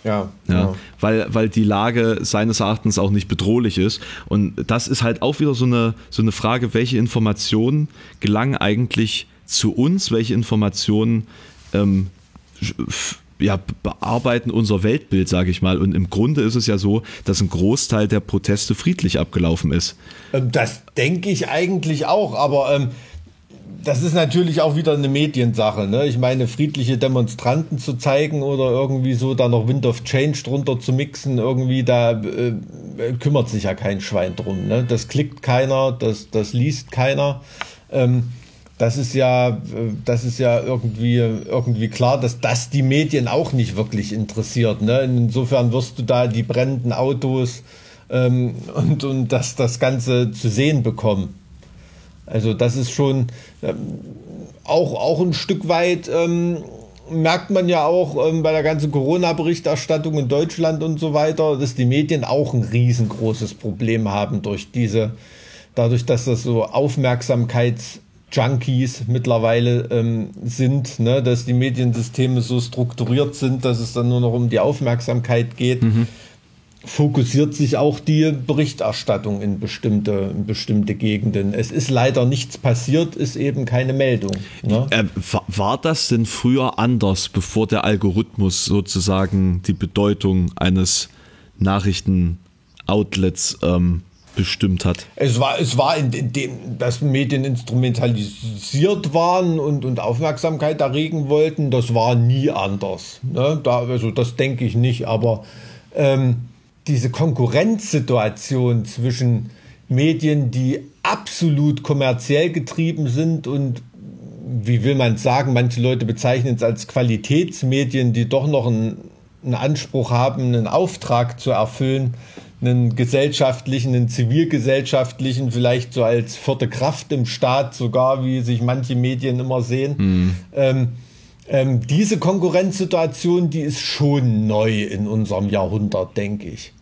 Ja, ja, ja, Weil, weil die Lage seines Erachtens auch nicht bedrohlich ist. Und das ist halt auch wieder so eine, so eine Frage, welche Informationen gelangen eigentlich zu uns, welche Informationen ähm, ja, bearbeiten unser Weltbild, sage ich mal. Und im Grunde ist es ja so, dass ein Großteil der Proteste friedlich abgelaufen ist. Ähm, das denke ich eigentlich auch, aber ähm, das ist natürlich auch wieder eine Mediensache. Ne? Ich meine, friedliche Demonstranten zu zeigen oder irgendwie so da noch Wind of Change drunter zu mixen, irgendwie da äh, kümmert sich ja kein Schwein drum. Ne? Das klickt keiner, das, das liest keiner. Ähm, das ist ja, das ist ja irgendwie, irgendwie klar, dass das die Medien auch nicht wirklich interessiert. Ne? Insofern wirst du da die brennenden Autos ähm, und, und das, das Ganze zu sehen bekommen. Also das ist schon ähm, auch, auch ein Stück weit, ähm, merkt man ja auch ähm, bei der ganzen Corona-Berichterstattung in Deutschland und so weiter, dass die Medien auch ein riesengroßes Problem haben durch diese, dadurch, dass das so Aufmerksamkeits Junkies mittlerweile ähm, sind, ne? dass die Mediensysteme so strukturiert sind, dass es dann nur noch um die Aufmerksamkeit geht, mhm. fokussiert sich auch die Berichterstattung in bestimmte, in bestimmte Gegenden. Es ist leider nichts passiert, ist eben keine Meldung. Ne? Äh, war das denn früher anders, bevor der Algorithmus sozusagen die Bedeutung eines Nachrichtenoutlets ähm, bestimmt hat. Es war, es war in, dem, dass Medien instrumentalisiert waren und, und Aufmerksamkeit erregen wollten, das war nie anders. Ne? Da, also das denke ich nicht, aber ähm, diese Konkurrenzsituation zwischen Medien, die absolut kommerziell getrieben sind und wie will man sagen, manche Leute bezeichnen es als Qualitätsmedien, die doch noch einen, einen Anspruch haben, einen Auftrag zu erfüllen, einen gesellschaftlichen, einen zivilgesellschaftlichen, vielleicht so als vierte Kraft im Staat sogar, wie sich manche Medien immer sehen. Mhm. Ähm, ähm, diese Konkurrenzsituation, die ist schon neu in unserem Jahrhundert, denke ich.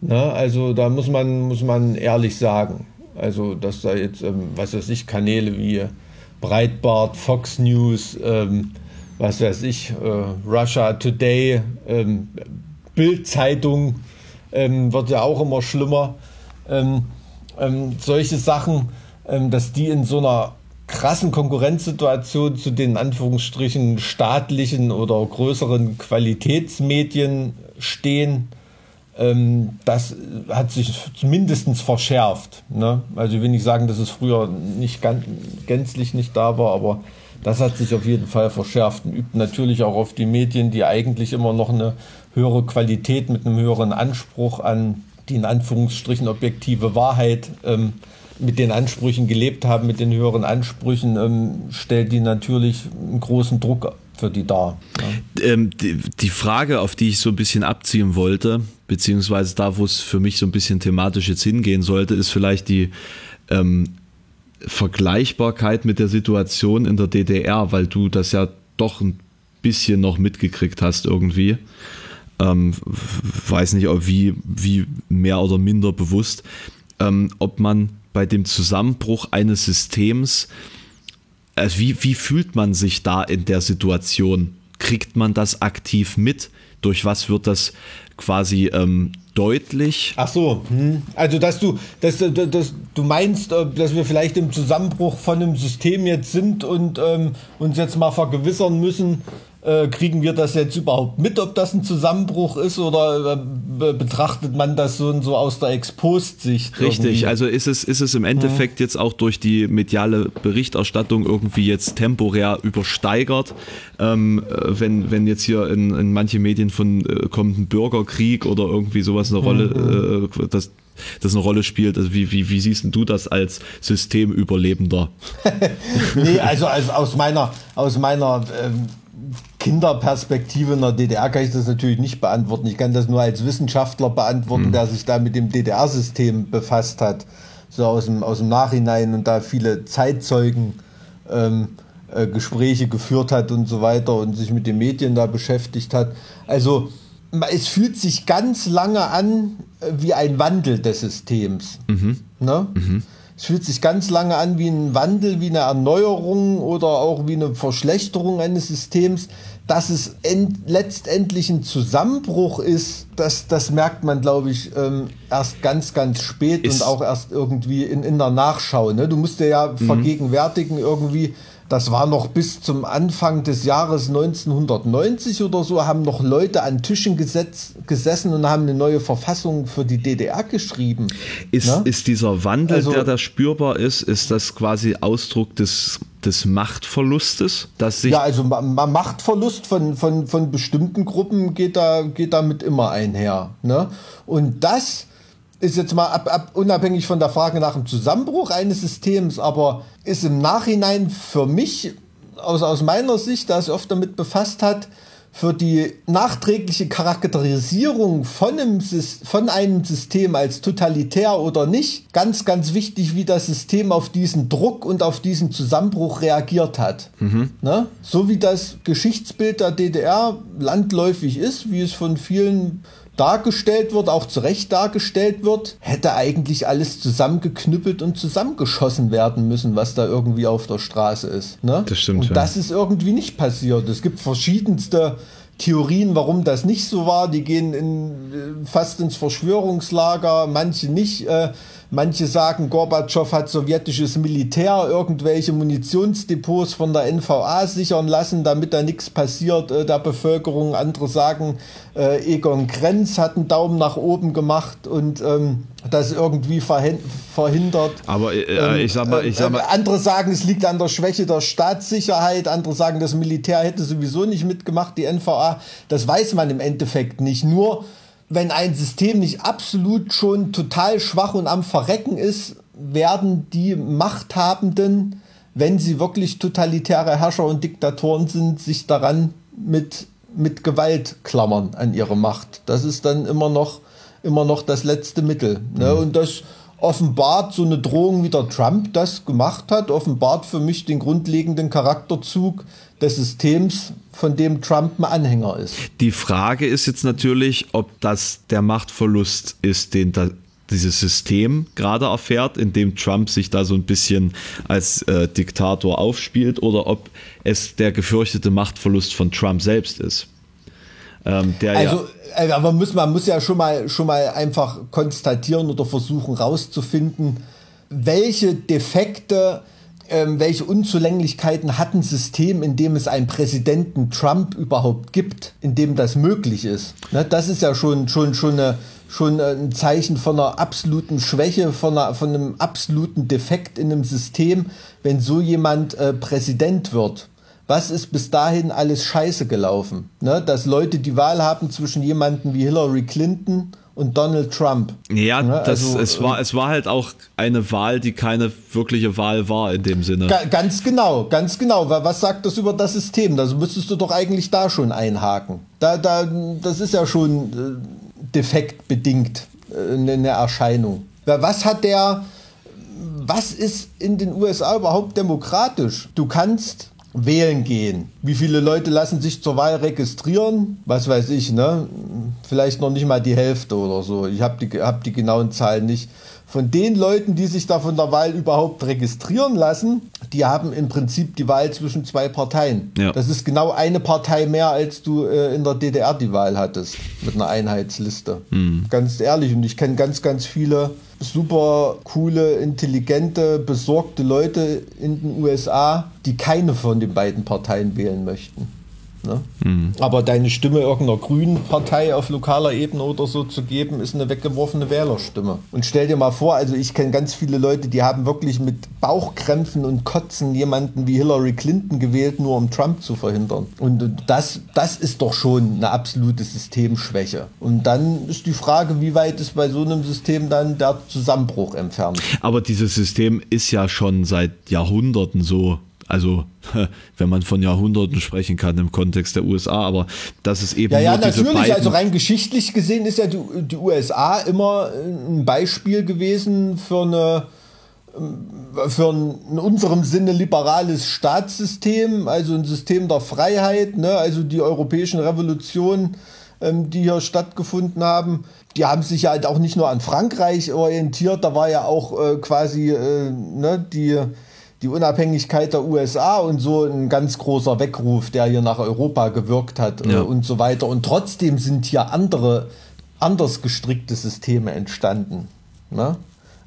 Na, also da muss man, muss man ehrlich sagen. Also, dass da jetzt, ähm, was weiß ich, Kanäle wie Breitbart, Fox News, ähm, was weiß ich, äh, Russia Today, ähm, Bild-Zeitung, ähm, wird ja auch immer schlimmer. Ähm, ähm, solche Sachen, ähm, dass die in so einer krassen Konkurrenzsituation zu den Anführungsstrichen staatlichen oder größeren Qualitätsmedien stehen, ähm, das hat sich zumindest verschärft. Ne? Also ich will nicht sagen, dass es früher nicht ganz, gänzlich nicht da war, aber das hat sich auf jeden Fall verschärft und übt natürlich auch auf die Medien, die eigentlich immer noch eine höhere Qualität mit einem höheren Anspruch an die in Anführungsstrichen objektive Wahrheit ähm, mit den Ansprüchen gelebt haben, mit den höheren Ansprüchen, ähm, stellt die natürlich einen großen Druck für die dar. Ja. Ähm, die, die, Frage, auf die ich so ein bisschen abziehen wollte, beziehungsweise da, wo es für mich so ein bisschen thematisch jetzt hingehen sollte, ist vielleicht die ähm, Vergleichbarkeit mit der Situation in der DDR, weil du das ja doch ein bisschen noch mitgekriegt hast irgendwie. Ähm, weiß nicht, wie, wie mehr oder minder bewusst, ähm, ob man bei dem Zusammenbruch eines Systems, also wie, wie fühlt man sich da in der Situation? Kriegt man das aktiv mit? durch was wird das quasi ähm, deutlich. Ach so, hm. also dass du, dass, dass, dass, du meinst, äh, dass wir vielleicht im Zusammenbruch von einem System jetzt sind und ähm, uns jetzt mal vergewissern müssen, äh, kriegen wir das jetzt überhaupt mit, ob das ein Zusammenbruch ist oder äh, betrachtet man das so, so aus der Expost-Sicht? Richtig, irgendwie? also ist es, ist es im Endeffekt ja. jetzt auch durch die mediale Berichterstattung irgendwie jetzt temporär übersteigert, ähm, äh, wenn, wenn jetzt hier in, in manche Medien von äh, kommt ein Bürgerkrieg oder irgendwie sowas eine Rolle, mhm. äh, das das eine Rolle spielt. Also wie, wie, wie siehst du das als Systemüberlebender? nee, also, also aus meiner, aus meiner ähm, Kinderperspektive in der DDR kann ich das natürlich nicht beantworten. Ich kann das nur als Wissenschaftler beantworten, mhm. der sich da mit dem DDR-System befasst hat, so aus dem, aus dem Nachhinein und da viele Zeitzeugen ähm, äh, Gespräche geführt hat und so weiter und sich mit den Medien da beschäftigt hat. Also es fühlt sich ganz lange an äh, wie ein Wandel des Systems. Mhm. Ne? Mhm. Es fühlt sich ganz lange an wie ein Wandel, wie eine Erneuerung oder auch wie eine Verschlechterung eines Systems. Dass es letztendlich ein Zusammenbruch ist, das, das merkt man, glaube ich, ähm, erst ganz, ganz spät ist und auch erst irgendwie in, in der Nachschau. Ne? Du musst dir ja mhm. vergegenwärtigen irgendwie, das war noch bis zum Anfang des Jahres 1990 oder so, haben noch Leute an Tischen gesetz, gesessen und haben eine neue Verfassung für die DDR geschrieben. Ist, ne? ist dieser Wandel, also, der da spürbar ist, ist das quasi Ausdruck des, des Machtverlustes? Dass sich ja, also Machtverlust von, von, von bestimmten Gruppen geht, da, geht damit immer einher. Ne? Und das ist jetzt mal ab, ab, unabhängig von der Frage nach dem Zusammenbruch eines Systems, aber ist im Nachhinein für mich, aus, aus meiner Sicht, da es oft damit befasst hat, für die nachträgliche Charakterisierung von einem, von einem System als totalitär oder nicht, ganz, ganz wichtig, wie das System auf diesen Druck und auf diesen Zusammenbruch reagiert hat. Mhm. Ne? So wie das Geschichtsbild der DDR landläufig ist, wie es von vielen dargestellt wird, auch zu Recht dargestellt wird, hätte eigentlich alles zusammengeknüppelt und zusammengeschossen werden müssen, was da irgendwie auf der Straße ist. Ne? Das stimmt. Und ja. das ist irgendwie nicht passiert. Es gibt verschiedenste Theorien, warum das nicht so war. Die gehen in, äh, fast ins Verschwörungslager, manche nicht. Äh, Manche sagen, Gorbatschow hat sowjetisches Militär irgendwelche Munitionsdepots von der NVA sichern lassen, damit da nichts passiert äh, der Bevölkerung. Andere sagen, äh, Egon Krenz hat einen Daumen nach oben gemacht und ähm, das irgendwie verhindert. Aber äh, äh, ich sag mal, ich sag mal. Ähm, andere sagen, es liegt an der Schwäche der Staatssicherheit. Andere sagen, das Militär hätte sowieso nicht mitgemacht, die NVA. Das weiß man im Endeffekt nicht. Nur wenn ein System nicht absolut schon total schwach und am Verrecken ist, werden die Machthabenden, wenn sie wirklich totalitäre Herrscher und Diktatoren sind, sich daran mit, mit Gewalt klammern an ihre Macht. Das ist dann immer noch, immer noch das letzte Mittel. Ne? Mhm. Und das offenbart so eine Drohung, wie der Trump das gemacht hat, offenbart für mich den grundlegenden Charakterzug des Systems, von dem Trump ein Anhänger ist. Die Frage ist jetzt natürlich, ob das der Machtverlust ist, den da dieses System gerade erfährt, in dem Trump sich da so ein bisschen als äh, Diktator aufspielt, oder ob es der gefürchtete Machtverlust von Trump selbst ist. Ähm, also, ja äh, aber muss, man muss ja schon mal, schon mal einfach konstatieren oder versuchen rauszufinden, welche Defekte ähm, welche Unzulänglichkeiten hat ein System, in dem es einen Präsidenten Trump überhaupt gibt, in dem das möglich ist. Ne, das ist ja schon, schon, schon, eine, schon ein Zeichen von einer absoluten Schwäche, von, einer, von einem absoluten Defekt in einem System, wenn so jemand äh, Präsident wird. Was ist bis dahin alles scheiße gelaufen? Ne, dass Leute die Wahl haben zwischen jemanden wie Hillary Clinton und Donald Trump. Ja, ne? das, also, es, war, es war halt auch eine Wahl, die keine wirkliche Wahl war in dem Sinne. Ga, ganz genau, ganz genau. Was sagt das über das System? Das müsstest du doch eigentlich da schon einhaken. Da, da, das ist ja schon äh, defektbedingt äh, eine Erscheinung. Was hat der, was ist in den USA überhaupt demokratisch? Du kannst wählen gehen. Wie viele Leute lassen sich zur Wahl registrieren? Was weiß ich, ne? Vielleicht noch nicht mal die Hälfte oder so. Ich habe die, hab die genauen Zahlen nicht. Von den Leuten, die sich da von der Wahl überhaupt registrieren lassen, die haben im Prinzip die Wahl zwischen zwei Parteien. Ja. Das ist genau eine Partei mehr, als du äh, in der DDR die Wahl hattest, mit einer Einheitsliste. Mhm. Ganz ehrlich, und ich kenne ganz, ganz viele super coole, intelligente, besorgte Leute in den USA, die keine von den beiden Parteien wählen möchten. Ne? Mhm. Aber deine Stimme irgendeiner grünen Partei auf lokaler Ebene oder so zu geben, ist eine weggeworfene Wählerstimme. Und stell dir mal vor, also ich kenne ganz viele Leute, die haben wirklich mit Bauchkrämpfen und Kotzen jemanden wie Hillary Clinton gewählt, nur um Trump zu verhindern. Und das, das ist doch schon eine absolute Systemschwäche. Und dann ist die Frage, wie weit ist bei so einem System dann der Zusammenbruch entfernt. Aber dieses System ist ja schon seit Jahrhunderten so also, wenn man von Jahrhunderten sprechen kann im Kontext der USA, aber das ist eben. Ja, ja, natürlich. Also rein geschichtlich gesehen ist ja die, die, USA immer ein Beispiel gewesen für eine für ein in unserem Sinne liberales Staatssystem, also ein System der Freiheit, ne? also die europäischen Revolutionen, ähm, die hier stattgefunden haben, die haben sich halt auch nicht nur an Frankreich orientiert, da war ja auch äh, quasi äh, ne, die die Unabhängigkeit der USA und so ein ganz großer Weckruf, der hier nach Europa gewirkt hat äh, ja. und so weiter. Und trotzdem sind hier andere, anders gestrickte Systeme entstanden. Ne?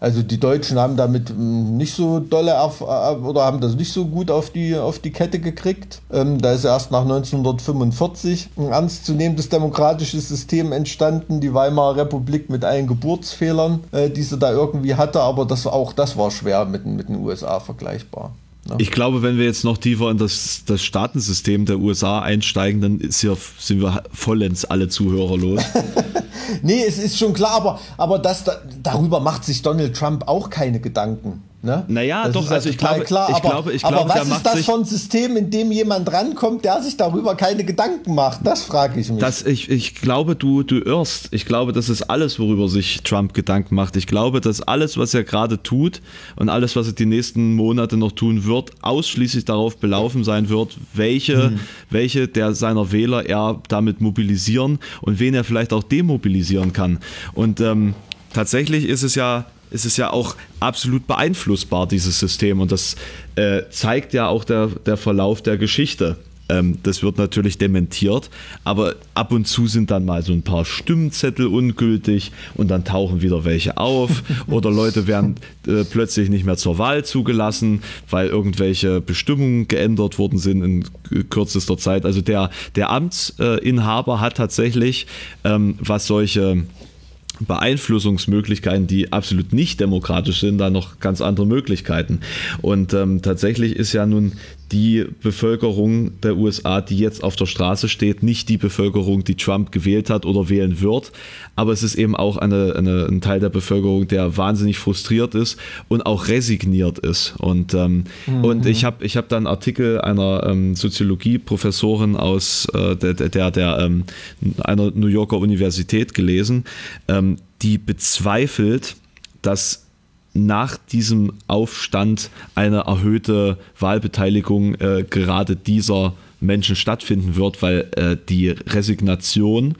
Also die Deutschen haben damit hm, nicht so dolle äh, oder haben das nicht so gut auf die, auf die Kette gekriegt. Ähm, da ist erst nach 1945 ein ernstzunehmendes demokratisches System entstanden, die Weimarer Republik mit allen Geburtsfehlern, äh, die sie da irgendwie hatte, aber das, auch das war schwer mit, mit den USA vergleichbar. Ne? Ich glaube, wenn wir jetzt noch tiefer in das, das Staatensystem der USA einsteigen, dann hier, sind wir vollends alle Zuhörer los. nee, es ist schon klar, aber, aber das, darüber macht sich Donald Trump auch keine Gedanken. Ne? Naja, das doch, also ich glaube, klar, ich aber, glaube, ich aber glaube, was ist das für ein System, in dem jemand rankommt, der sich darüber keine Gedanken macht? Das frage ich mich. Das, ich, ich glaube, du, du irrst. Ich glaube, das ist alles, worüber sich Trump Gedanken macht. Ich glaube, dass alles, was er gerade tut und alles, was er die nächsten Monate noch tun wird, ausschließlich darauf belaufen sein wird, welche, hm. welche der seiner Wähler er damit mobilisieren und wen er vielleicht auch demobilisieren kann. Und ähm, tatsächlich ist es ja es ja auch absolut beeinflussbar, dieses System. Und das äh, zeigt ja auch der, der Verlauf der Geschichte. Ähm, das wird natürlich dementiert, aber ab und zu sind dann mal so ein paar Stimmzettel ungültig und dann tauchen wieder welche auf oder Leute werden äh, plötzlich nicht mehr zur Wahl zugelassen, weil irgendwelche Bestimmungen geändert worden sind in kürzester Zeit. Also der, der Amtsinhaber hat tatsächlich, ähm, was solche Beeinflussungsmöglichkeiten, die absolut nicht demokratisch sind, da noch ganz andere Möglichkeiten. Und ähm, tatsächlich ist ja nun die Bevölkerung der USA, die jetzt auf der Straße steht, nicht die Bevölkerung, die Trump gewählt hat oder wählen wird. Aber es ist eben auch eine, eine, ein Teil der Bevölkerung, der wahnsinnig frustriert ist und auch resigniert ist. Und, ähm, mhm. und ich habe ich hab da einen Artikel einer ähm, Soziologie-Professorin aus äh, der, der, der ähm, einer New Yorker Universität gelesen, ähm, die bezweifelt, dass nach diesem Aufstand eine erhöhte Wahlbeteiligung äh, gerade dieser Menschen stattfinden wird, weil äh, die Resignation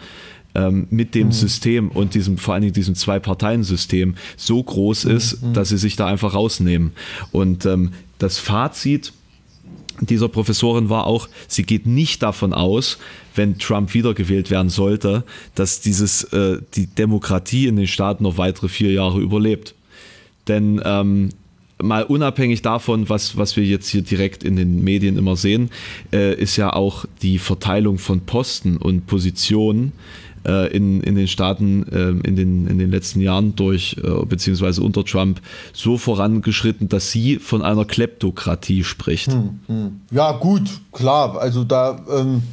ähm, mit dem mhm. System und diesem vor allen Dingen diesem Zwei-Parteien-System so groß mhm. ist, mhm. dass sie sich da einfach rausnehmen. Und ähm, das Fazit dieser Professorin war auch, sie geht nicht davon aus, wenn Trump wiedergewählt werden sollte, dass dieses, äh, die Demokratie in den Staaten noch weitere vier Jahre überlebt. Denn ähm, mal unabhängig davon, was, was wir jetzt hier direkt in den Medien immer sehen, äh, ist ja auch die Verteilung von Posten und Positionen äh, in, in den Staaten äh, in, den, in den letzten Jahren durch, äh, beziehungsweise unter Trump, so vorangeschritten, dass sie von einer Kleptokratie spricht. Hm, hm. Ja, gut, klar. Also da. Ähm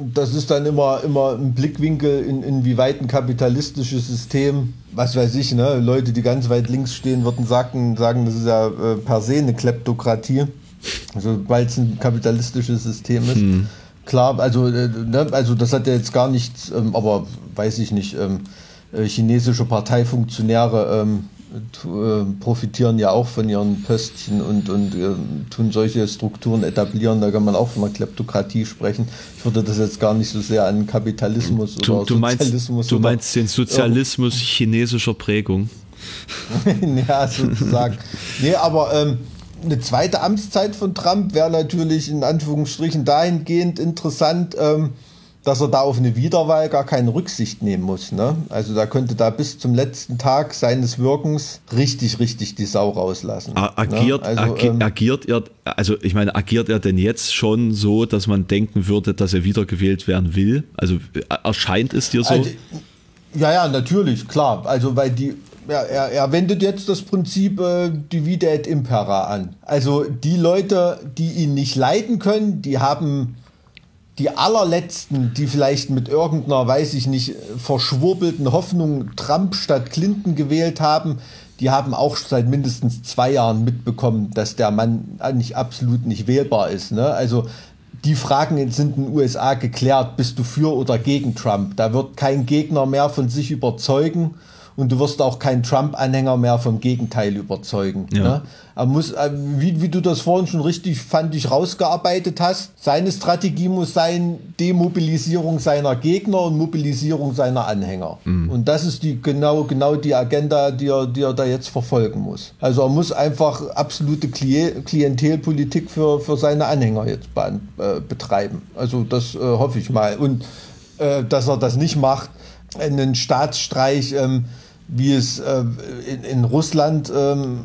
das ist dann immer, immer ein Blickwinkel, in, inwieweit ein kapitalistisches System, was weiß ich, ne, Leute, die ganz weit links stehen, würden sagen, sagen das ist ja äh, per se eine Kleptokratie, also weil es ein kapitalistisches System ist. Hm. Klar, also, äh, ne, also das hat ja jetzt gar nichts, ähm, aber weiß ich nicht, ähm, äh, chinesische Parteifunktionäre ähm, äh, profitieren ja auch von ihren Pöstchen und, und äh, tun solche Strukturen etablieren. Da kann man auch von einer Kleptokratie sprechen. Ich würde das jetzt gar nicht so sehr an Kapitalismus du, oder du Sozialismus. Meinst, du meinst den Sozialismus chinesischer Prägung? ja, sozusagen. nee, aber ähm, eine zweite Amtszeit von Trump wäre natürlich in Anführungsstrichen dahingehend interessant, ähm, dass er da auf eine Wiederwahl gar keine Rücksicht nehmen muss. Ne? Also da könnte da bis zum letzten Tag seines Wirkens richtig, richtig die Sau rauslassen. Ne? Agiert, ne? also, agi ähm, agiert er, also ich meine, agiert er denn jetzt schon so, dass man denken würde, dass er wiedergewählt werden will? Also äh, erscheint es dir so? Also, ja, ja, natürlich, klar. Also weil die ja, er, er wendet jetzt das Prinzip äh, Divide et Impera an. Also die Leute, die ihn nicht leiden können, die haben die allerletzten, die vielleicht mit irgendeiner, weiß ich nicht, verschwurbelten Hoffnung Trump statt Clinton gewählt haben, die haben auch seit mindestens zwei Jahren mitbekommen, dass der Mann nicht absolut nicht wählbar ist. Ne? Also die Fragen sind in den USA geklärt, bist du für oder gegen Trump? Da wird kein Gegner mehr von sich überzeugen und du wirst auch keinen Trump-Anhänger mehr vom Gegenteil überzeugen. Ja. Ne? Er muss, äh, wie, wie du das vorhin schon richtig, fand ich, rausgearbeitet hast, seine Strategie muss sein, Demobilisierung seiner Gegner und Mobilisierung seiner Anhänger. Mhm. Und das ist die genau, genau die Agenda, die er, die er da jetzt verfolgen muss. Also er muss einfach absolute Klientelpolitik für, für seine Anhänger jetzt äh, betreiben. Also das äh, hoffe ich mal. Und äh, dass er das nicht macht, einen Staatsstreich, ähm, wie es äh, in, in, Russland ähm,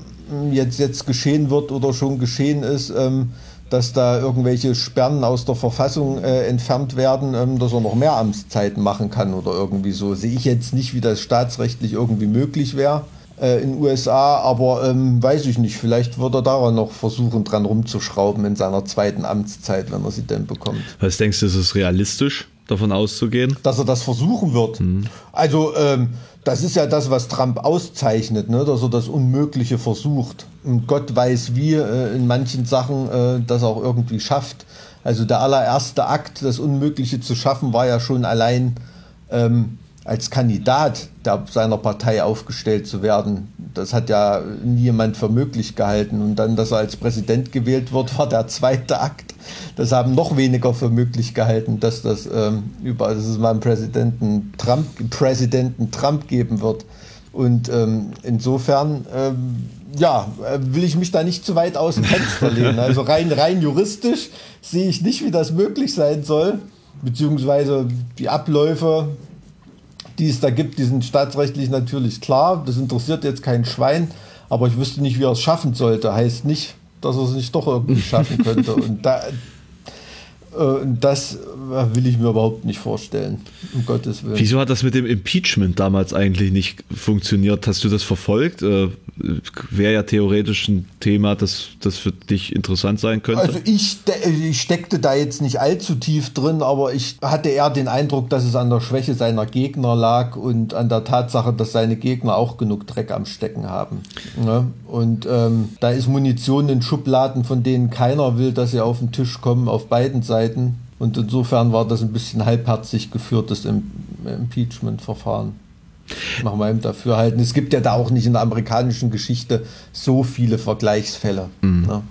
jetzt, jetzt geschehen wird oder schon geschehen ist, ähm, dass da irgendwelche Sperren aus der Verfassung äh, entfernt werden, ähm, dass er noch mehr Amtszeiten machen kann oder irgendwie so. Sehe ich jetzt nicht, wie das staatsrechtlich irgendwie möglich wäre äh, in den USA, aber ähm, weiß ich nicht. Vielleicht wird er daran noch versuchen, dran rumzuschrauben in seiner zweiten Amtszeit, wenn er sie denn bekommt. Was denkst du, ist es realistisch, davon auszugehen? Dass er das versuchen wird. Mhm. Also, ähm, das ist ja das, was Trump auszeichnet, ne? dass er das Unmögliche versucht. Und Gott weiß wie äh, in manchen Sachen äh, das auch irgendwie schafft. Also der allererste Akt, das Unmögliche zu schaffen, war ja schon allein ähm, als Kandidat der, seiner Partei aufgestellt zu werden. Das hat ja nie jemand für möglich gehalten. Und dann, dass er als Präsident gewählt wird, war der zweite Akt. Das haben noch weniger für möglich gehalten, dass das ähm, über, dass es mal einen Präsidenten Trump, Präsidenten Trump geben wird. Und ähm, insofern, ähm, ja, will ich mich da nicht zu weit aus dem Fenster lehnen. Also rein, rein juristisch sehe ich nicht, wie das möglich sein soll. Beziehungsweise die Abläufe die es da gibt, die sind staatsrechtlich natürlich klar. Das interessiert jetzt kein Schwein, aber ich wüsste nicht, wie er es schaffen sollte. Heißt nicht, dass er es nicht doch irgendwie schaffen könnte. Und da, das will ich mir überhaupt nicht vorstellen, um Gottes Willen. Wieso hat das mit dem Impeachment damals eigentlich nicht funktioniert? Hast du das verfolgt? Äh, Wäre ja theoretisch ein Thema, das, das für dich interessant sein könnte. Also ich, ich steckte da jetzt nicht allzu tief drin, aber ich hatte eher den Eindruck, dass es an der Schwäche seiner Gegner lag und an der Tatsache, dass seine Gegner auch genug Dreck am Stecken haben. Ne? Und ähm, da ist Munition in Schubladen, von denen keiner will, dass sie auf den Tisch kommen, auf beiden Seiten. Und insofern war das ein bisschen halbherzig geführtes Impeachment-Verfahren. Nach meinem Dafürhalten. Es gibt ja da auch nicht in der amerikanischen Geschichte so viele Vergleichsfälle. Mhm. Ne?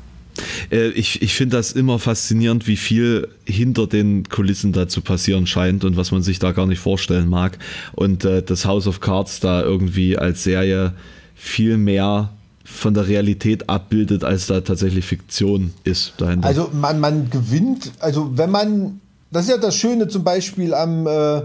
Äh, ich, ich finde das immer faszinierend, wie viel hinter den Kulissen da zu passieren scheint und was man sich da gar nicht vorstellen mag. Und äh, das House of Cards da irgendwie als Serie viel mehr von der Realität abbildet, als da tatsächlich Fiktion ist dahinter. Also man, man gewinnt, also wenn man, das ist ja das Schöne zum Beispiel am äh,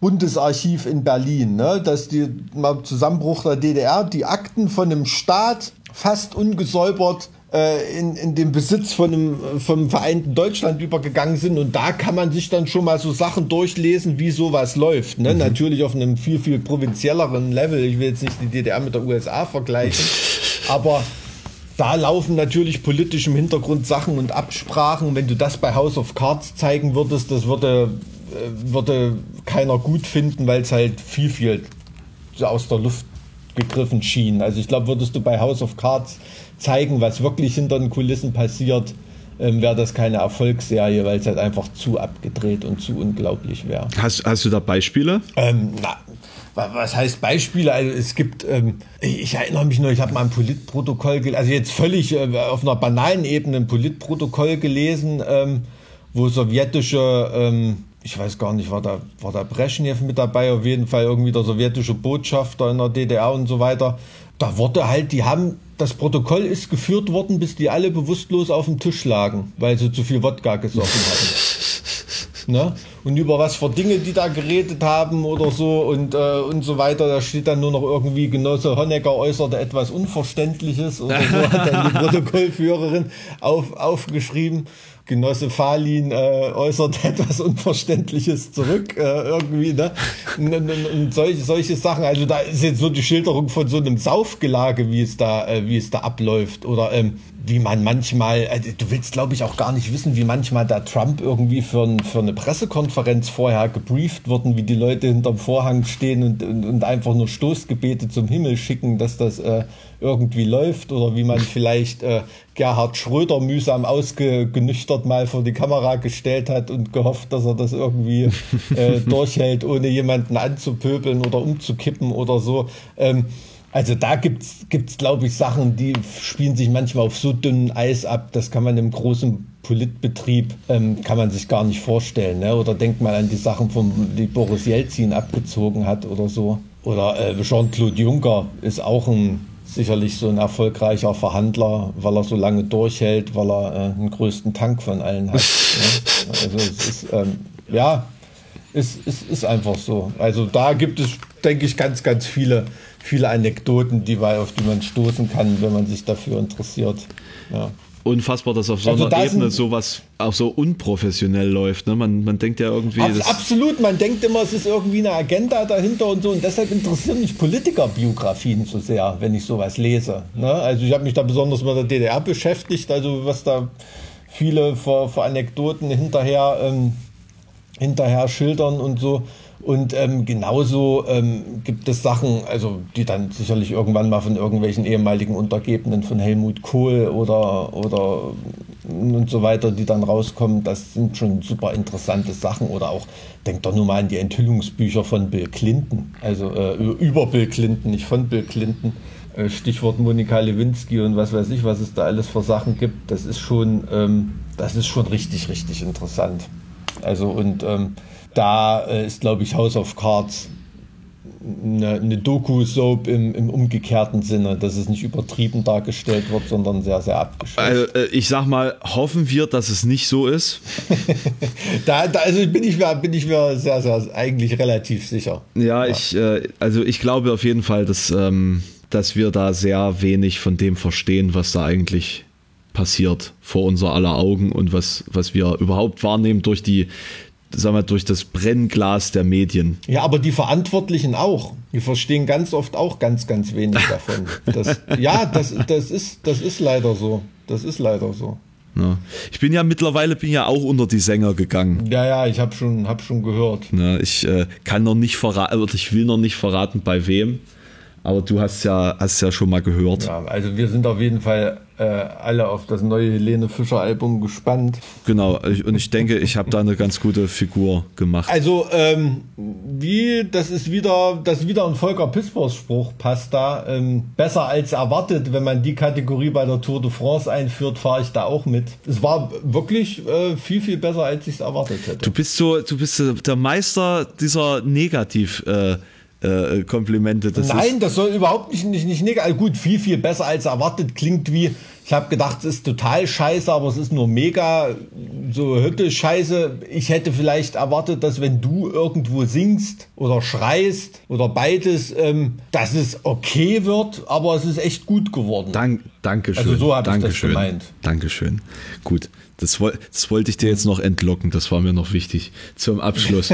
Bundesarchiv in Berlin, ne, dass die mal Zusammenbruch der DDR die Akten von einem Staat fast ungesäubert äh, in, in den Besitz von einem, vom vereinten Deutschland übergegangen sind. Und da kann man sich dann schon mal so Sachen durchlesen, wie sowas läuft. Ne? Mhm. Natürlich auf einem viel, viel provinzielleren Level. Ich will jetzt nicht die DDR mit der USA vergleichen. Aber da laufen natürlich politisch im Hintergrund Sachen und Absprachen. Wenn du das bei House of Cards zeigen würdest, das würde, äh, würde keiner gut finden, weil es halt viel, viel aus der Luft gegriffen schien. Also ich glaube, würdest du bei House of Cards zeigen, was wirklich hinter den Kulissen passiert, ähm, wäre das keine Erfolgsserie, weil es halt einfach zu abgedreht und zu unglaublich wäre. Hast, hast du da Beispiele? Ähm, na, was heißt Beispiele? Also es gibt, ähm, ich erinnere mich nur, ich habe mal ein Politprotokoll, also jetzt völlig äh, auf einer banalen Ebene ein Politprotokoll gelesen, ähm, wo sowjetische, ähm, ich weiß gar nicht, war da, war da Brezhnev mit dabei, auf jeden Fall irgendwie der sowjetische Botschafter in der DDR und so weiter, da wurde halt, die haben, das Protokoll ist geführt worden, bis die alle bewusstlos auf dem Tisch lagen, weil sie zu viel Wodka gesoffen hatten. ne? Und über was für Dinge die da geredet haben oder so und, äh, und so weiter, da steht dann nur noch irgendwie Genosse Honecker äußerte etwas Unverständliches oder so, hat dann die Protokollführerin auf, aufgeschrieben. Genosse Falin äh, äußert etwas Unverständliches zurück, äh, irgendwie, ne? Und, und, und solche, solche Sachen. Also da ist jetzt so die Schilderung von so einem Saufgelage, wie es da, äh, wie es da abläuft. Oder ähm, wie man manchmal, äh, du willst glaube ich auch gar nicht wissen, wie manchmal da Trump irgendwie für, ein, für eine Pressekonferenz vorher gebrieft wurden, wie die Leute hinterm Vorhang stehen und, und, und einfach nur Stoßgebete zum Himmel schicken, dass das äh, irgendwie läuft oder wie man vielleicht äh, Gerhard Schröder mühsam ausgenüchtert mal vor die Kamera gestellt hat und gehofft, dass er das irgendwie äh, durchhält, ohne jemanden anzupöbeln oder umzukippen oder so. Ähm, also da gibt's gibt's glaube ich Sachen, die spielen sich manchmal auf so dünnem Eis ab, das kann man im großen Politbetrieb ähm, kann man sich gar nicht vorstellen. Ne? Oder denkt mal an die Sachen, vom, die Boris Jelzin abgezogen hat oder so. Oder äh, Jean-Claude Juncker ist auch ein sicherlich so ein erfolgreicher Verhandler, weil er so lange durchhält, weil er äh, den größten Tank von allen hat. ne? Also es ist ähm, ja, es, es ist einfach so. Also da gibt es, denke ich, ganz, ganz viele viele Anekdoten, die, auf die man stoßen kann, wenn man sich dafür interessiert. Ja. Unfassbar, dass auf so also einer Ebene sowas auch so unprofessionell läuft. Ne? Man, man denkt ja irgendwie. Ab, absolut, man denkt immer, es ist irgendwie eine Agenda dahinter und so. Und deshalb interessieren mich Politikerbiografien so sehr, wenn ich sowas lese. Ne? Also ich habe mich da besonders mit der DDR beschäftigt, also was da viele für, für Anekdoten hinterher, ähm, hinterher schildern und so. Und ähm, genauso ähm, gibt es Sachen, also die dann sicherlich irgendwann mal von irgendwelchen ehemaligen Untergebenen von Helmut Kohl oder, oder und so weiter, die dann rauskommen. Das sind schon super interessante Sachen. Oder auch, denkt doch nur mal an die Enthüllungsbücher von Bill Clinton. Also äh, über Bill Clinton, nicht von Bill Clinton. Äh, Stichwort Monika Lewinsky und was weiß ich, was es da alles für Sachen gibt. Das ist schon, ähm, das ist schon richtig, richtig interessant. Also und ähm, da äh, ist, glaube ich, House of Cards eine, eine Doku-Soap im, im, umgekehrten Sinne, dass es nicht übertrieben dargestellt wird, sondern sehr, sehr abgeschwächt. Also, äh, ich sag mal, hoffen wir, dass es nicht so ist. da, da, also bin ich, mir, bin ich mir sehr, sehr eigentlich relativ sicher. Ja, ja. ich, äh, also ich glaube auf jeden Fall, dass, ähm, dass wir da sehr wenig von dem verstehen, was da eigentlich passiert vor unser aller Augen und was, was wir überhaupt wahrnehmen durch die, sagen wir, durch das Brennglas der Medien. Ja, aber die Verantwortlichen auch. Die verstehen ganz oft auch ganz, ganz wenig davon. Das, ja, das, das, ist, das ist leider so. Das ist leider so. Ja. Ich bin ja mittlerweile bin ja auch unter die Sänger gegangen. Ja, ja, ich habe schon, hab schon gehört. Ja, ich äh, kann noch nicht verraten, oder ich will noch nicht verraten, bei wem. Aber du hast ja, hast ja schon mal gehört. Ja, also wir sind auf jeden Fall äh, alle auf das neue Helene Fischer Album gespannt. Genau, und ich denke, ich habe da eine ganz gute Figur gemacht. Also, ähm, wie, das ist wieder, das ist wieder ein Volker Pispers Spruch, passt da. Ähm, besser als erwartet, wenn man die Kategorie bei der Tour de France einführt, fahre ich da auch mit. Es war wirklich äh, viel, viel besser, als ich es erwartet hätte. Du bist so, du bist der Meister dieser Negativ- äh, äh, Komplimente. Das Nein, das soll überhaupt nicht, nicht, nicht negativ. Also gut, viel, viel besser als erwartet. Klingt wie, ich habe gedacht, es ist total scheiße, aber es ist nur mega so hütte scheiße. Ich hätte vielleicht erwartet, dass wenn du irgendwo singst oder schreist oder beides, ähm, dass es okay wird, aber es ist echt gut geworden. Dank, Dankeschön. Also so habe ich das gemeint. Dankeschön. Gut. Das, das, wollte ich dir jetzt noch entlocken, das war mir noch wichtig zum Abschluss.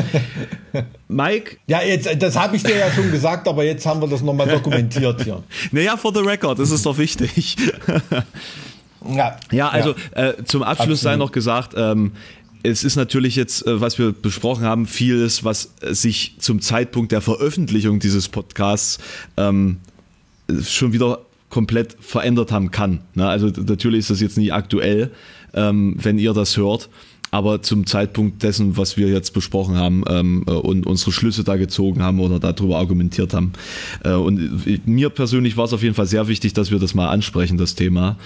Mike? Ja, jetzt, das habe ich dir ja schon gesagt, aber jetzt haben wir das nochmal dokumentiert hier. Naja, for the record, das ist doch wichtig. ja, ja, also ja. Äh, zum Abschluss Absolut. sei noch gesagt, ähm, es ist natürlich jetzt, äh, was wir besprochen haben, vieles, was sich zum Zeitpunkt der Veröffentlichung dieses Podcasts ähm, schon wieder komplett verändert haben kann. Ne? Also natürlich ist das jetzt nicht aktuell, ähm, wenn ihr das hört. Aber zum Zeitpunkt dessen, was wir jetzt besprochen haben ähm, äh, und unsere Schlüsse da gezogen haben oder darüber argumentiert haben. Äh, und mir persönlich war es auf jeden Fall sehr wichtig, dass wir das mal ansprechen, das Thema,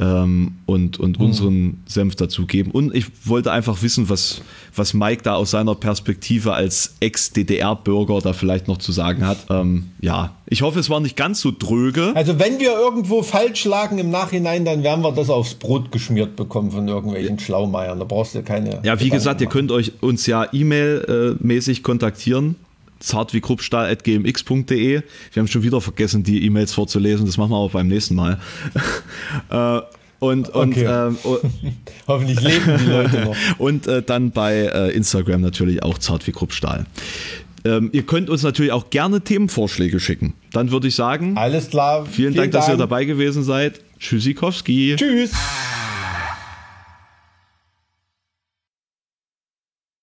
ähm, und, und mhm. unseren Senf dazu geben. Und ich wollte einfach wissen, was, was Mike da aus seiner Perspektive als Ex-DDR-Bürger da vielleicht noch zu sagen hat. Ähm, ja, Ich hoffe, es war nicht ganz so dröge. Also wenn wir irgendwo falsch lagen im Nachhinein, dann werden wir das aufs Brot geschmiert bekommen von irgendwelchen Schlaumeiern. Da brauchst du keine. Ja, wie gesagt, ihr könnt euch uns ja E-Mail-mäßig kontaktieren. zartwiegruppstahl.gmx.de. Wir haben schon wieder vergessen, die E-Mails vorzulesen. Das machen wir aber beim nächsten Mal. äh, und, und Okay. ähm, oh, Hoffentlich leben die Leute noch. und äh, dann bei äh, Instagram natürlich auch zart wie Kruppstahl. Ähm, ihr könnt uns natürlich auch gerne Themenvorschläge schicken. Dann würde ich sagen, Alles klar. vielen, Dank, dass ihr dabei gewesen seid. Tschüssikowski. Tschüss.